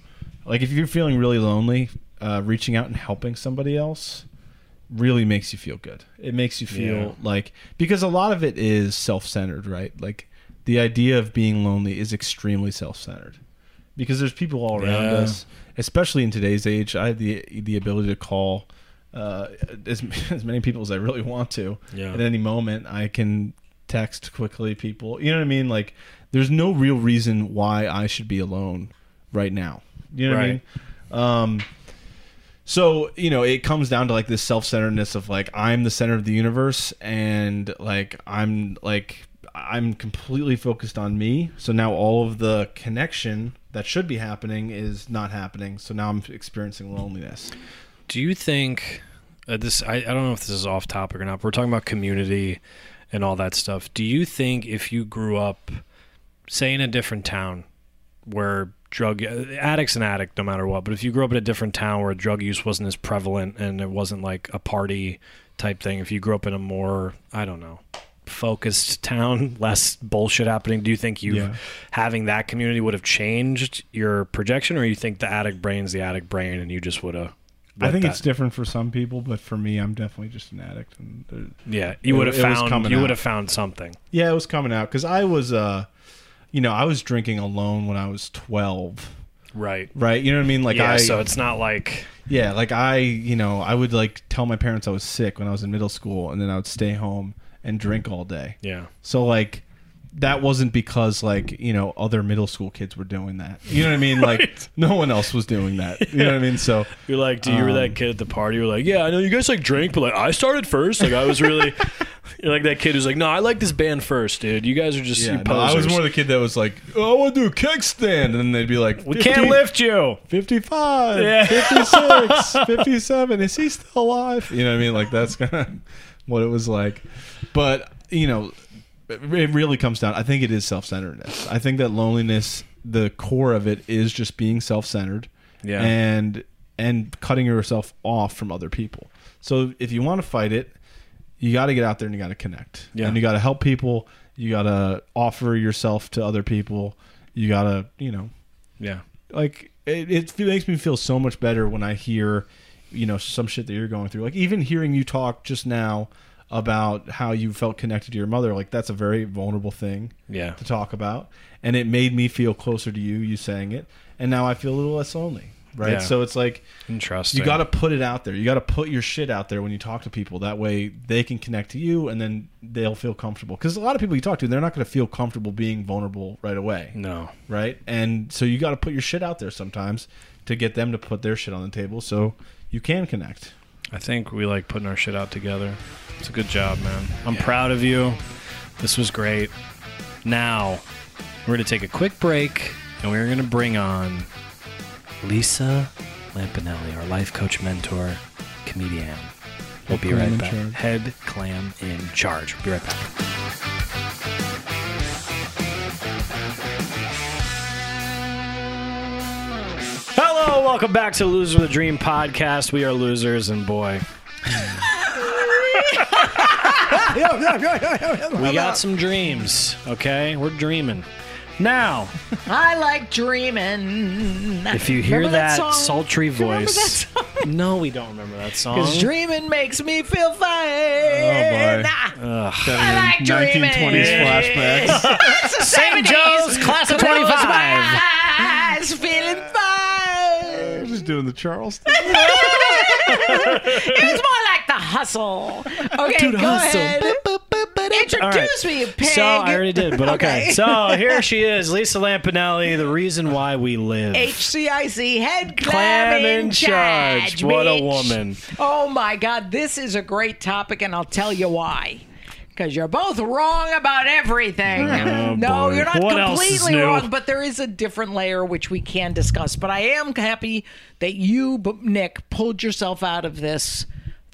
like if you're feeling really lonely, uh, reaching out and helping somebody else really makes you feel good. It makes you feel Yeah. like because a lot of it is self-centered, right? Like the idea of being lonely is extremely self-centered because there's people all around Yeah. us, especially in today's age. I have the the ability to call uh, as <laughs> as many people as I really want to Yeah. at any moment. I can text quickly people. You know what I mean? Like there's no real reason why I should be alone right now. You know Right. what I mean? Um so, you know, it comes down to like this self-centeredness of like I'm the center of the universe and like I'm like I'm completely focused on me. So now all of the connection that should be happening is not happening. So now I'm experiencing loneliness. Do you think uh, this? I, I don't know if this is off topic or not. But we're talking about community and all that stuff. Do you think if you grew up, say, in a different town where drug addicts an addict no matter what, but if you grew up in a different town where drug use wasn't as prevalent and it wasn't like a party type thing, if you grew up in a more I don't know focused town, <laughs> less bullshit happening, do you think you Yeah. having that community would have changed your projection, or you think the addict brain's the addict brain and you just would have? I think that- it's different for some people, but for me, I'm definitely just an addict. And Yeah, you would have found you would have found something. yeah, it was coming out because I was, uh, you know, I was drinking alone when I was 12. Right. Right, you know what I mean? Like yeah, I, so it's not like yeah, like I, you know, I would like tell my parents I was sick when I was in middle school, and then I would stay home and drink all day. yeah. So like, that wasn't because like you know other middle school kids were doing that. You know what I mean? Like <laughs> Right. no one else was doing that. You know what I mean? So <laughs> You're like, do you were Um, that kid at the party? You're like, yeah, I know you guys like drink, but like I started first. Like I was really, <laughs> you're like that kid who's like, no, I like this band first, dude. You guys are just yeah, no, I was more the kid that was like, oh, I want to do a kickstand, and then they'd be like, we can't lift you. 55, Yeah. 56, 57. Is he still alive? You know what I mean? Like that's kind of what it was like. But you know, it really comes down. I think it is self-centeredness. I think that loneliness, the core of it, is just being self-centered. Yeah. and and cutting yourself off from other people. So if you want to fight it, you got to get out there and you got to connect. Yeah. And you got to help people. You got to offer yourself to other people. You got to, you know, Yeah. like it, it makes me feel so much better when I hear, you know, some shit that you're going through. Like even hearing you talk just now about how you felt connected to your mother, like that's a very vulnerable thing Yeah. to talk about, and it made me feel closer to you. You saying it, and now I feel a little less lonely. Right. Yeah. So it's like Interesting. you got to put it out there. You got to put your shit out there when you talk to people. That way they can connect to you, and then they'll feel comfortable. Because a lot of people you talk to, they're not going to feel comfortable being vulnerable right away No. right? And so you got to put your shit out there sometimes to get them to put their shit on the table so you can connect. I think we like putting our shit out together. It's a good job, man. I'm proud of you. This was great. Now, we're going to take a quick break and we're going to bring on Lisa Lampanelli, our life coach mentor, comedian. We'll be right back. Head clam in charge. We'll be right back. Welcome back to Loser with a Dream podcast. We are losers, and boy, we got some dreams. Okay, we're dreaming. Now, I like dreaming. if you hear Remember that, song? sultry Do you remember that voice, song? <laughs> no, we don't remember that song. Because dreaming makes me feel fine. Oh, boy. Ah, Ugh. I like 1920s dreaming. flashbacks. It's the St. 70s. Joe's, class of Close 25. Doing the Charleston. <laughs> It was more like the hustle. Okay, Do the go hustle. ahead. Introduce me, you pig. So I already did, but okay. Okay. So here she is, Lisa Lampanelli, the reason why we live. HCIC head clam, Clam in in charge. What a bitch. woman. Oh my God, this is a great topic, and I'll tell you why. Because you're both wrong about everything. Oh, no, boy. you're not What completely wrong, but there is a different layer which we can discuss. But I am happy that you, Nick, pulled yourself out of this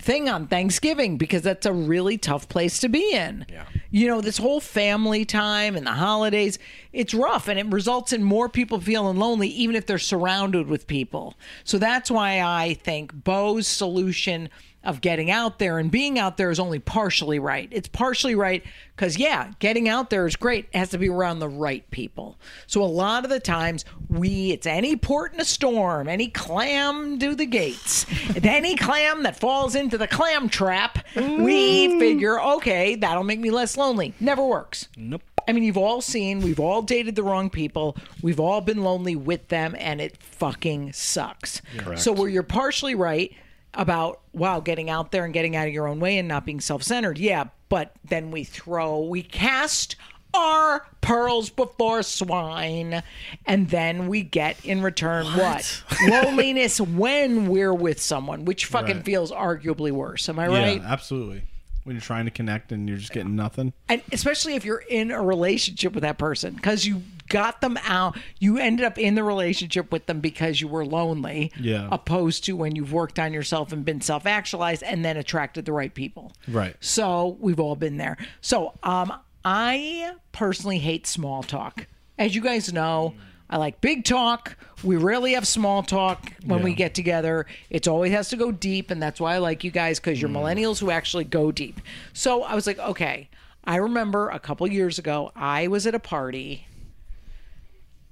thing on Thanksgiving because that's a really tough place to be in. Yeah. You know, this whole family time and the holidays, it's rough and it results in more people feeling lonely, even if they're surrounded with people. So that's why I think Bo's solution of getting out there and being out there is only partially right. It's partially right because, yeah, getting out there is great. It has to be around the right people. So a lot of the times, we, it's any port in a storm, any clam to the gates, any clam that falls into the clam trap, we figure, okay, that'll make me less lonely. Never works. Nope. I mean, you've all seen, we've all dated the wrong people. We've all been lonely with them, and it fucking sucks. Correct. So, where you're partially right about, wow, getting out there and getting out of your own way and not being self centered. Yeah. But then we throw, we cast our pearls before swine, and then we get in return what? <laughs> Loneliness when we're with someone, which fucking Right. feels arguably worse. Am I right? Yeah, absolutely. When you're trying to connect and you're just getting nothing. and especially if you're in a relationship with that person because you got them out you ended up in the relationship with them because you were lonely Yeah. opposed to when you've worked on yourself and been self-actualized and then attracted the right people Right. so we've all been there so um i personally hate small talk as you guys know I like big talk. We rarely have small talk when we get together. It always has to go deep, and that's why I like you guys because you're millennials who actually go deep. So I was like, okay. I remember a couple years ago, I was at a party.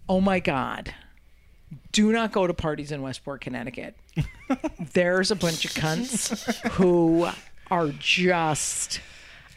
Oh my God. Do not go to parties in Westport, Connecticut. <laughs> There's a bunch of cunts who are just.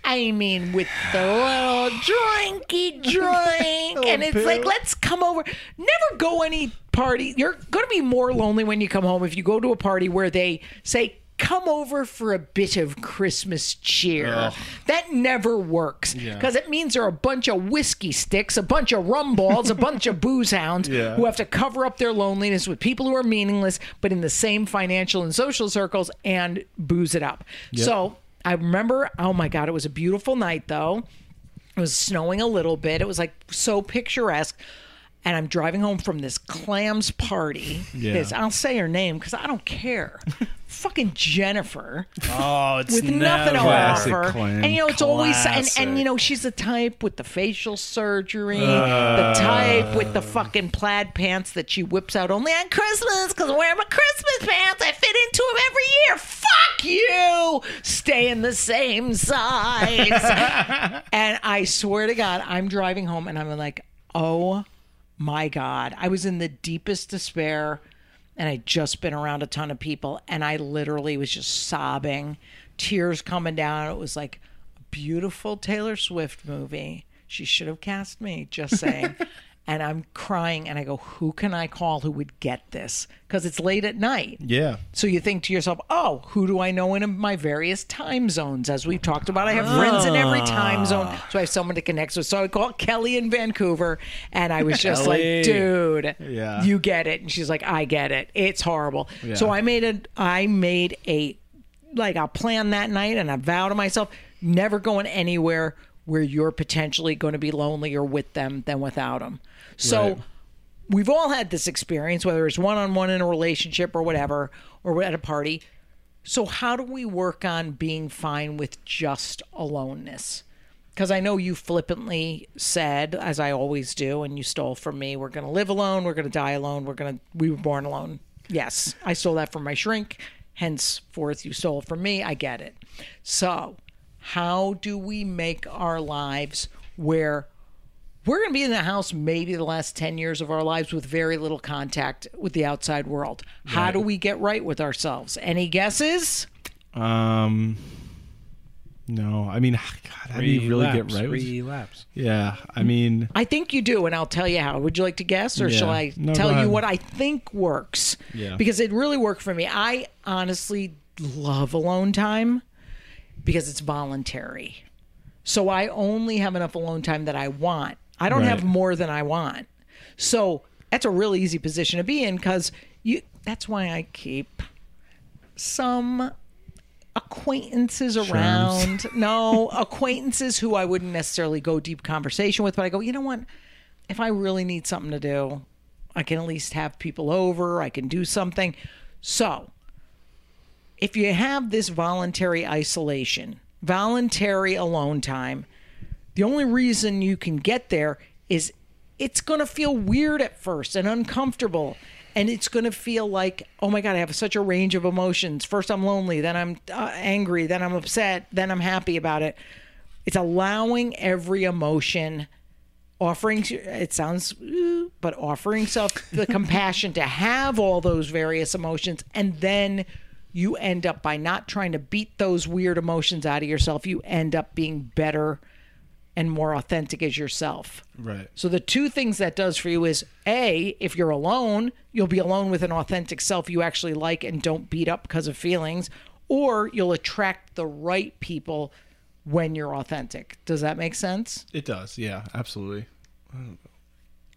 I mean, with the little drinky drink, and it's like, let's come over. Never go any party. You're going to be more lonely when you come home if you go to a party where they say, come over for a bit of Christmas cheer. That never works because it means there are a bunch of whiskey sticks, a bunch of rum balls, a bunch of booze hounds <laughs> Yeah. who have to cover up their loneliness with people who are meaningless, but in the same financial and social circles and booze it up. So I remember, oh my God, it was a beautiful night though. It was snowing a little bit. It was like so picturesque. And I'm driving home from this clams party. Yeah. This I'll say her name because I don't care. <laughs> Fucking Jennifer Oh, it's with nothing to Classic offer. And you know, it's always and, and you know, she's the type with the facial surgery, the type with Uh. the fucking plaid pants that she whips out only on Christmas because I'm wearing my Christmas pants. I fit into them every year. Fuck you. Stay in the same size. <laughs> and I swear to God, I'm driving home and I'm like, oh my God. I was in the deepest despair and I'd just been around a ton of people and I literally was just sobbing, tears coming down. It was like a beautiful Taylor Swift movie. She should have cast me, just saying. <laughs> and I'm crying and I go, who can I call who would get this? Because it's late at night. Yeah. So you think to yourself, oh, who do I know in my various time zones? As we've talked about, I have friends in every time zone. Ah. So I have someone to connect with. So I called Kelly in Vancouver and I was just like, dude, Yeah. you get it. And she's like, I get it. It's horrible. Yeah. So I made a I made a like a plan that night and I vow to myself, never going anywhere where you're potentially going to be lonelier with them than without them. So Right. we've all had this experience, whether it's one on one in a relationship or whatever, or at a party. So, how do we work on being fine with just aloneness? Because I know you flippantly said, as I always do, and you stole from me, we're going to live alone, we're going to die alone, we're going to, we were born alone. Yes, I stole that from my shrink. Henceforth, you stole from me. I get it. So, how do we make our lives where we're going to be in the house maybe the last 10 years of our lives with very little contact with the outside world. How do we get right with ourselves? Any guesses? Um. No, I mean, <sighs> God, how do you really get right? With Relapse. yeah, I mean, I think you do, and I'll tell you how. Would you like to guess, or Yeah. shall I No, tell you what I think works? Yeah. Because it really worked for me. I honestly love alone time because it's voluntary. So I only have enough alone time that I want. I don't Right. have more than I want. So that's a really easy position to be in because you. That's why I keep some acquaintances around. No, acquaintances who I wouldn't necessarily go deep conversation with, but I go, you know what? If I really need something to do, I can at least have people over. I can do something. So, if you have this voluntary isolation, voluntary alone time, the only reason you can get there is it's going to feel weird at first and uncomfortable. And it's going to feel like, oh my God, I have such a range of emotions. First, I'm lonely, then I'm uh, angry, then I'm upset, then I'm happy about it. It's allowing every emotion, offering, it sounds, but offering self the <laughs> compassion to have all those various emotions. And then you end up by not trying to beat those weird emotions out of yourself, you end up being better and more authentic as yourself. right. So the two things that does for you is A, if you're alone, you'll be alone with an authentic self you actually like and don't beat up because of feelings, or you'll attract the right people when you're authentic. Does that make sense? It does. Yeah, absolutely.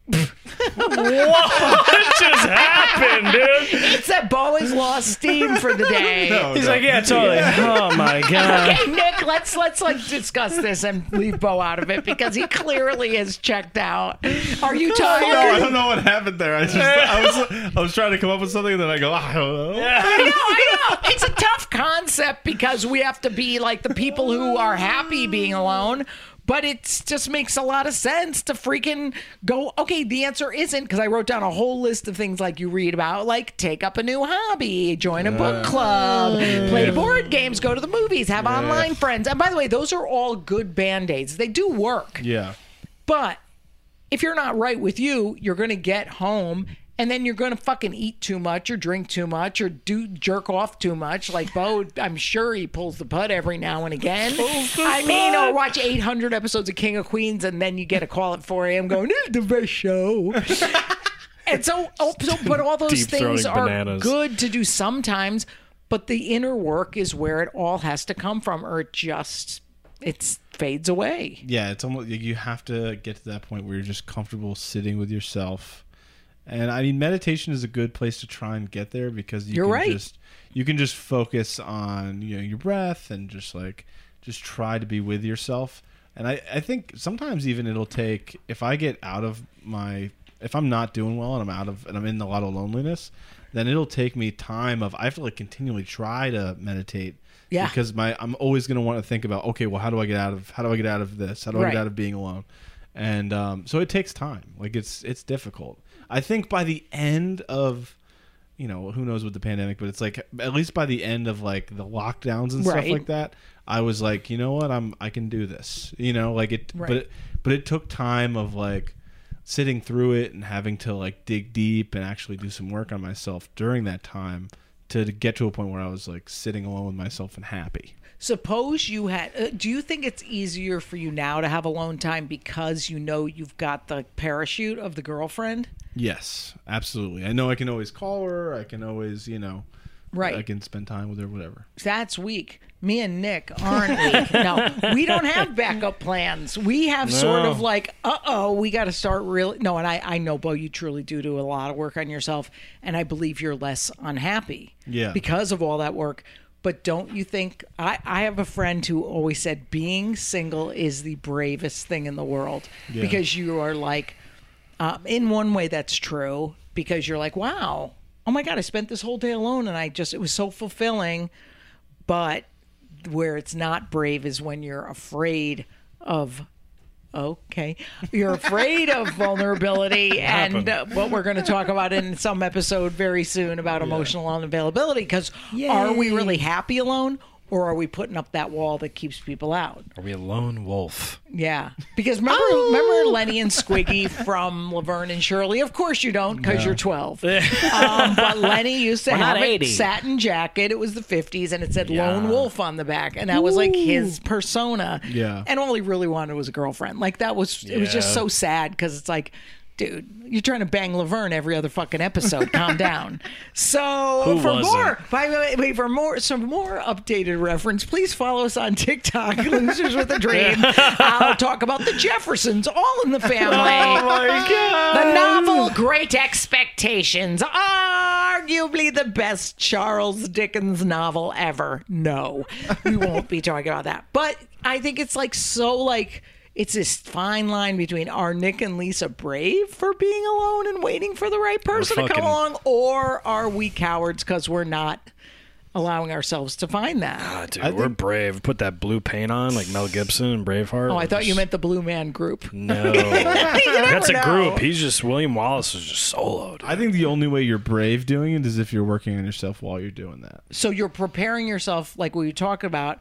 What just happened, dude? It's that Bo has lost steam for the day. <laughs> He's like, yeah, totally. Oh my <laughs> god. Okay, Nick, let's let's like discuss this and leave Bo out of it because he clearly has checked out. Are you No, I don't know what happened there. I just, I <laughs> was, I was trying to come up with something, and then I go, I don't know. I know, I know. It's a tough concept because we have to be like the people who are happy being alone. But it just makes a lot of sense to freaking go, okay, the answer isn't because I wrote down a whole list of things like you read about, like take up a new hobby, join a book club, play board games, go to the movies, have online friends. And by the way, those are all good band aids. They do work. Yeah. But if you're not right with you, you're going to get home and then you're going to fucking eat too much or drink too much or do jerk off too much. Like Bo, I'm sure he pulls the putt every now and again. I mean, or watch 800 episodes of King of Queens and then you get a call at 4 a.m. going, this is the best show. <laughs> and so, oh, so, but all those Deep things are bananas. good to do sometimes. but the inner work is where it all has to come from, or it just it fades away. Yeah, it's almost like you have to get to that point where you're just comfortable sitting with yourself. And I mean meditation is a good place to try and get there because you You're can right. just you can just focus on, you know, your breath and just like just try to be with yourself. And I, I think sometimes even it'll take if I get out of my if I'm not doing well and I'm out of and I'm in a lot of loneliness, then it'll take me time of I have to like continually try to meditate. Yeah. Because my I'm always gonna want to think about, okay, well how do I get out of how do I get out of this? How do I Right. get out of being alone? And um, so it takes time. Like it's it's difficult. I think by the end of you know, who knows with the pandemic, but it's like at least by the end of like the lockdowns and stuff like that, I was like, you know what, I'm I can do this. You know, like it Right. but it, but it took time of like sitting through it and having to like dig deep and actually do some work on myself during that time to get to a point where I was like sitting alone with myself and happy. Suppose you had. Uh, do you think it's easier for you now to have alone time because you know you've got the parachute of the girlfriend? Yes, absolutely. I know I can always call her. I can always, you know, Right. I can spend time with her, whatever. That's weak. Me and Nick aren't weak. No, we don't have backup plans. We have sort of like, uh oh, we got to start really. No, and I, I know, Bo, you truly do do a lot of work on yourself, and I believe you're less unhappy. Yeah. Because of all that work. But don't you think? I, I have a friend who always said being single is the bravest thing in the world Yeah. because you are like, um, in one way, that's true because you're like, wow, oh my God, I spent this whole day alone and I just, it was so fulfilling. But where it's not brave is when you're afraid of, okay, you're afraid of vulnerability and uh, what we're going to talk about in some episode very soon about emotional unavailability. Because are we really happy alone? Or are we putting up that wall that keeps people out? Are we a lone wolf? Yeah, because remember, Oh! remember Lenny and Squiggy from Laverne and Shirley. Of course you don't, because you're 12. <laughs> um, but Lenny used to We're have a 80. satin jacket. It was the 50s, and it said Yeah. Lone Wolf on the back, and that was like his persona. Yeah. and all he really wanted was a girlfriend. Like that was it was just so sad because it's like. Dude, you're trying to bang Laverne every other fucking episode. Calm <laughs> down. So Who for more, by the way, wait, for more some more updated reference, please follow us on TikTok, <laughs> Losers with a Dream. <laughs> I'll talk about the Jeffersons, all in the family. Oh my god! The novel Great Expectations, arguably the best Charles Dickens novel ever. No, we won't be talking about that. But I think it's like so like it's this fine line between are Nick and Lisa brave for being alone and waiting for the right person to come along, or are we cowards because we're not allowing ourselves to find that? Ah, dude, I we're think- brave. Put that blue paint on like Mel Gibson and Braveheart. Oh, I thought you meant the Blue Man Group. no. <laughs> That's a never group. He's just William Wallace is just soloed. I think the only way you're brave doing it is if you're working on yourself while you're doing that. so you're preparing yourself like we were talking about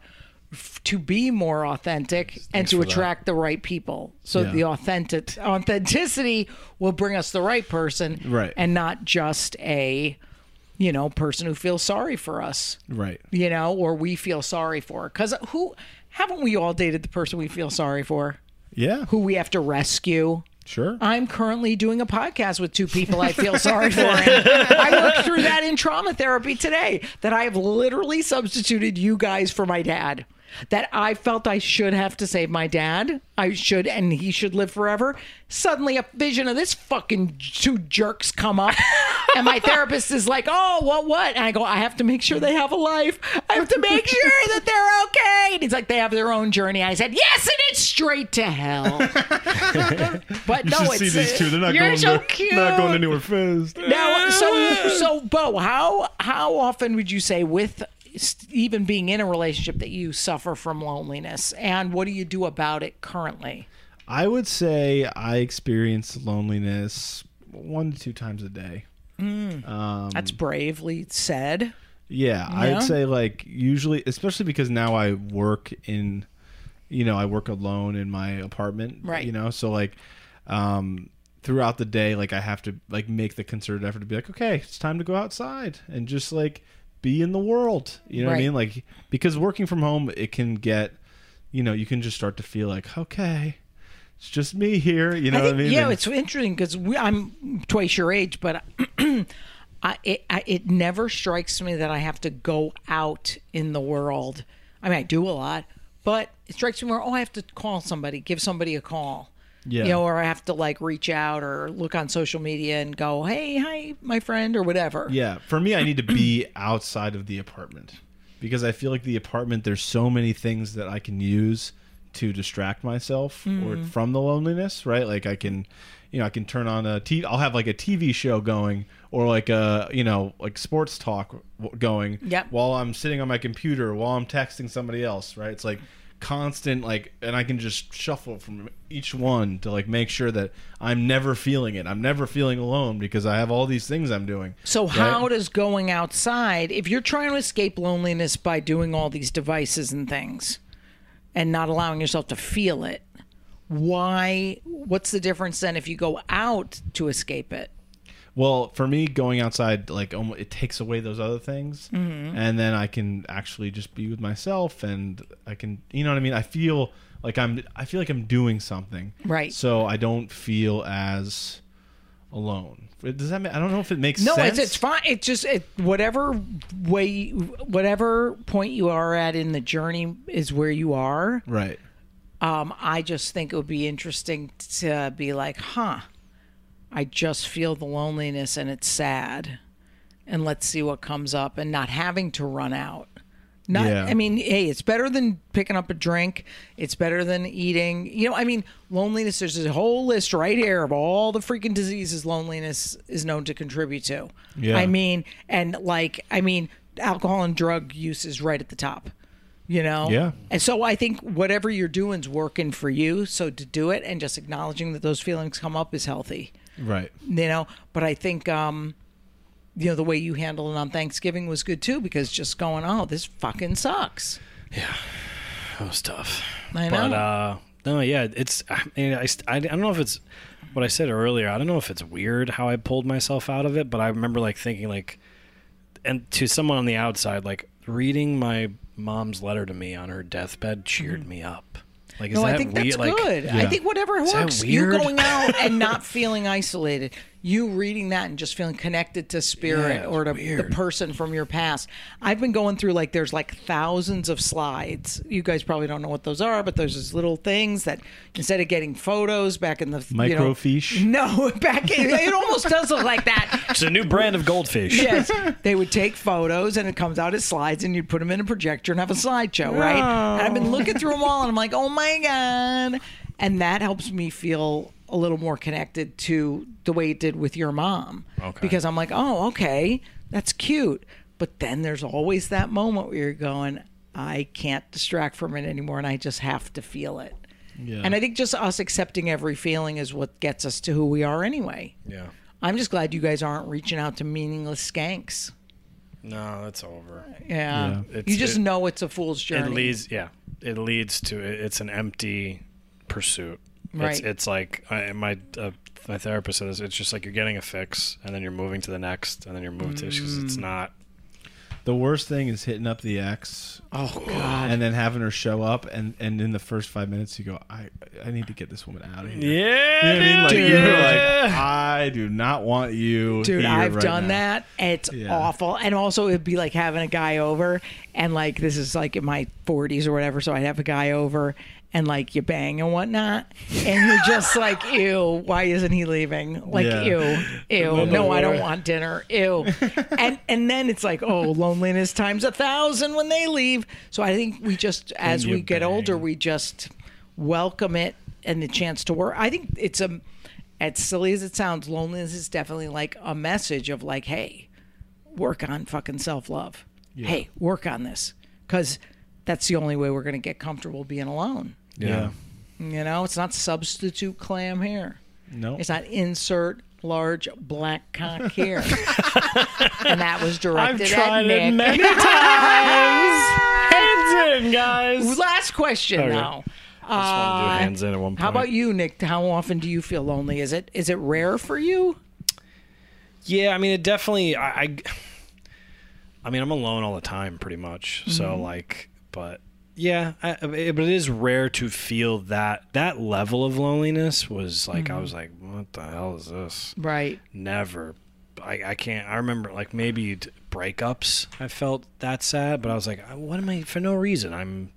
f- to be more authentic and to for that. attract the right people so Yeah. the authentic authenticity will bring us the right person Right. and not just a you know person who feels sorry for us Right. you know or we feel sorry for because who haven't we all dated the person we feel sorry for Yeah. who we have to rescue Sure. I'm currently doing a podcast with two people I feel <laughs> sorry for. And I worked through that in trauma therapy today. That I have literally substituted you guys for my dad. That I felt I should have to save my dad. I should, and he should live forever. Suddenly, a vision of this fucking two jerks come up, <laughs> and my therapist is like, "Oh, what, what?" And I go, "I have to make sure they have a life. I have to make sure that they're okay." And he's like, "They have their own journey." I said, "Yes, and it's straight to hell." <laughs> but you no, it's uh, They're not you're so cute. anywhere fast. Now, so <laughs> so Bo, how how often would you say with even being in a relationship that you suffer from loneliness, and what do you do about it currently? I would say I experience loneliness one to two times a day. Um, That's bravely said. Yeah, Yeah. I'd say like usually, especially because now I work in, you know, I work alone in my apartment, Right. You know, so like, um, throughout the day, like I have to like make the concerted effort to be like, okay, it's time to go outside and just like be in the world. You know what I mean? Like because working from home, it can get, you know, you can just start to feel like, okay, it's just me here. You know I think, what I mean? yeah, And- it's interesting because I'm twice your age, but <clears throat> I it, I it never strikes me that I have to go out in the world. I mean, I do a lot, but it strikes me where oh, I have to call somebody, give somebody a call. Yeah. You know, or I have to like reach out or look on social media and go, "Hey, hi, my friend," or whatever. Yeah, for me, I need to be <clears throat> outside of the apartment because I feel like the apartment. There's so many things that I can use to distract myself or mm-hmm. from the loneliness. Right, like I can, you know, I can turn on a TV. I'll have like a TV show going or like a you know like sports talk going. Yep. While I'm sitting on my computer, while I'm texting somebody else. Right, it's like constant like and i can just shuffle from each one to like make sure that i'm never feeling it i'm never feeling alone because i have all these things i'm doing So right? how does going outside, if you're trying to escape loneliness by doing all these devices and things and not allowing yourself to feel it, why what's the difference then if you go out to escape it? Well, for me, going outside like it takes away those other things, Mm-hmm. and then I can actually just be with myself, and I can, you know what I mean. I feel like I'm, I feel like I'm doing something, Right. So I don't feel as alone. Does that? Make, I don't know if it makes No, sense. it's it's fine. It's just it, whatever way, whatever point you are at in the journey is where you are. right. Um, I just think it would be interesting to be like, huh, I just feel the loneliness and it's sad. And let's see what comes up and not having to run out. Not, Yeah. I mean, hey, it's better than picking up a drink. It's better than eating. You know, I mean, loneliness, there's a whole list right here of all the freaking diseases loneliness is known to contribute to. Yeah. I mean, and like, I mean, alcohol and drug use is right at the top, you know? Yeah. And so I think whatever you're doing's working for you. So to do it and just acknowledging that those feelings come up is healthy, Right. you know? But I think, um, you know, the way you handled it on Thanksgiving was good too, because just going, oh, this fucking sucks. Yeah, that was tough. I But know. uh, no, yeah, it's. I mean, I, I, I don't know if it's what I said earlier. I don't know if it's weird how I pulled myself out of it, but I remember like thinking like, and to someone on the outside, like reading my mom's letter to me on her deathbed cheered me up. Like. No, I think that's like, good. I think whatever works. You weird? going out and <laughs> not feeling isolated. You reading that and just feeling connected to spirit Yeah, or to weird. the person from your past. I've been going through like there's like thousands of slides. You guys probably don't know what those are, but there's these little things that instead of getting photos back in the you know- Microfiche? no, <laughs> back in, it almost does look like that. It's a new brand of goldfish. Yes, <laughs> they would take photos and it comes out as slides, and you'd put them in a projector and have a slideshow, right? And I've been looking through them all, and I'm like, oh my god, and that helps me feel a little more connected to the way it did with your mom, Okay. because I'm like, oh, okay, that's cute, but then there's always that moment where you're going, I can't distract from it anymore, and I just have to feel it. Yeah. And I think just us accepting every feeling is what gets us to who we are anyway. Yeah. I'm just glad you guys aren't reaching out to meaningless skanks. No, that's over. Yeah. Yeah. You just it- know it's a fool's journey. It leads, yeah. It leads to it's an empty pursuit. It's, Right. it's like I, my uh, my therapist says it's just like you're getting a fix and then you're moving to the next and then you're moving to because Mm. it's not. The worst thing is hitting up the ex oh God. and then having her show up, and and in the first five minutes you go, I I need to get this woman out of here. Yeah, You know what I mean? Like Dude. you're like, I do not want you. Dude, here I've right done now." that. It's Yeah. awful. And also, it'd be like having a guy over, and like this is like in my 40s or whatever. So I'd have a guy over, and like you bang and whatnot, and you're just like, <laughs> ew, why isn't he leaving? Like, Yeah. ew, ew, no, I don't want dinner, ew. and and then it's like, oh, loneliness times a thousand when they leave. So I think we just, as we get older, we just welcome it and the chance to work. I think it's a, as silly as it sounds, loneliness is definitely like a message of like, hey, work on fucking self love. Hey, work on this because that's the only way we're going to get comfortable being alone. Yeah. You know, it's not substitute clam here. No. It's not insert large black cock here. <laughs> and that was directed at Nick. many <laughs> times. hands in, guys. Last question Okay. now. I just want to do hands in at one point. How about you, Nick? How often do you feel lonely? Is it is it rare for you? Yeah, I mean, it definitely. I, I, I mean, I'm alone all the time, pretty much. So Mm-hmm. like, but yeah, I, but it is rare to feel that that level of loneliness. Was like, Mm-hmm. I was like, what the hell is this? Right. Never. I, I can't. I remember like maybe breakups. I felt that sad, but I was like, what am I for no reason? I'm,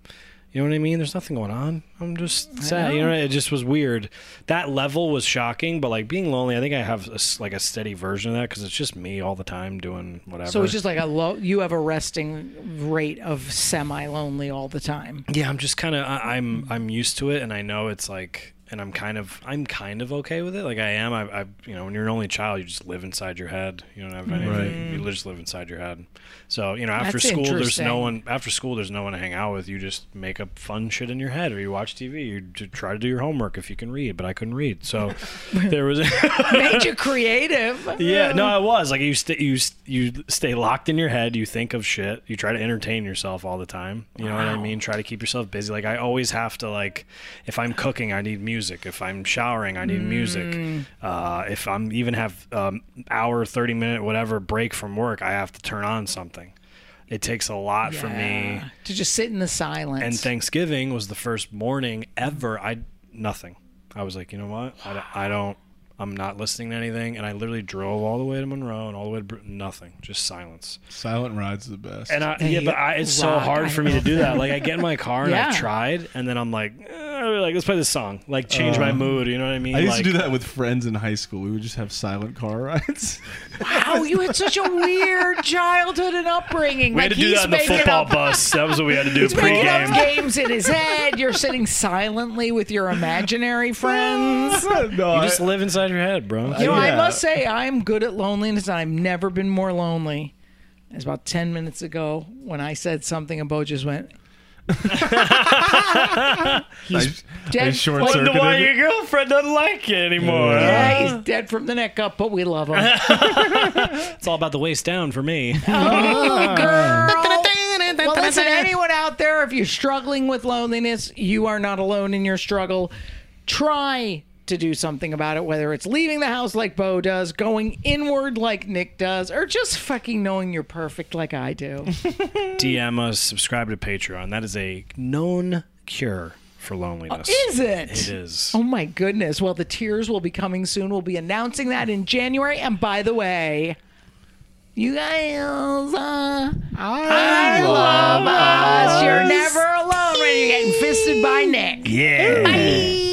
you know what I mean? There's nothing going on. I'm just sad. You know, it just was weird. That level was shocking, but like being lonely, I think I have a like a steady version of that because it's just me all the time doing whatever. So it's just like a low. You have a resting rate of semi lonely all the time. yeah, I'm just kind of I'm I'm used to it, and I know it's like, and I'm kind of I'm kind of okay with it. Like I am. I, I you know when you're an only child, you just live inside your head. You don't have anything. You just live inside your head. So you know after That's school, there's no one. After school, there's no one to hang out with. You just make up fun shit in your head, or you watch TV. You try to do your homework if you can read, but I couldn't read, so <laughs> there was. <laughs> Made you creative. Yeah, no, I was like you stay you s- you stay locked in your head. You think of shit. You try to entertain yourself all the time. You know what I mean? Try to keep yourself busy. Like I always have to like, if I'm cooking, I need music. If I'm showering, I need music. Uh, if I'm even have um, hour, thirty minute, whatever break from work, I have to turn on something. It takes a lot for me. To just sit in the silence. And Thanksgiving was the first morning ever. I nothing. I was like, you know what? I, don't- I don't. I'm not listening to anything. And I literally drove all the way to Monroe and all the way to Br- nothing, just silence. Silent ride's the best. And I, Hey, yeah, but I, it's so hard for me to do that. Like I get in my car and <laughs> Yeah. I've tried, and then I'm like, eh, like let's play this song, like change my uh, mood. You know what I mean? I used like, to do that with friends in high school. We would just have silent car rides. <laughs> wow, you had such a weird childhood and upbringing. We like had to do that in the football up, bus. That was what we had to do <laughs> He's making up pregame. games in his head. You're sitting silently with your imaginary <laughs> friends. no, You I- just live inside your head, bro. You know, I must say, I'm good at loneliness, I've never been more lonely. It was about 10 minutes ago when I said something, and Bo just went, <laughs> I, dead. I short Wonder Wonder why your girlfriend doesn't like you anymore. Yeah, he's dead from the neck up, but we love him. <laughs> It's all about the waist down for me. oh, <laughs> girl. Well, listen, anyone out there, if you're struggling with loneliness, you are not alone in your struggle. Try to do something about it, whether it's leaving the house like Bo does, going inward like Nick does, or just fucking knowing you're perfect like I do. <laughs> DM us, subscribe to Patreon. That is a known cure for loneliness. Is it? It is. Oh my goodness. Well, the tears will be coming soon. We'll be announcing that in January. And by the way, you guys, uh, I love us. You're never alone when you're getting fisted by Nick. Yeah. Bye.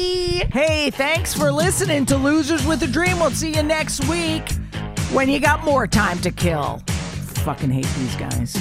Hey, thanks for listening to Losers with a Dream. We'll see you next week when you got more time to kill. Fucking hate these guys.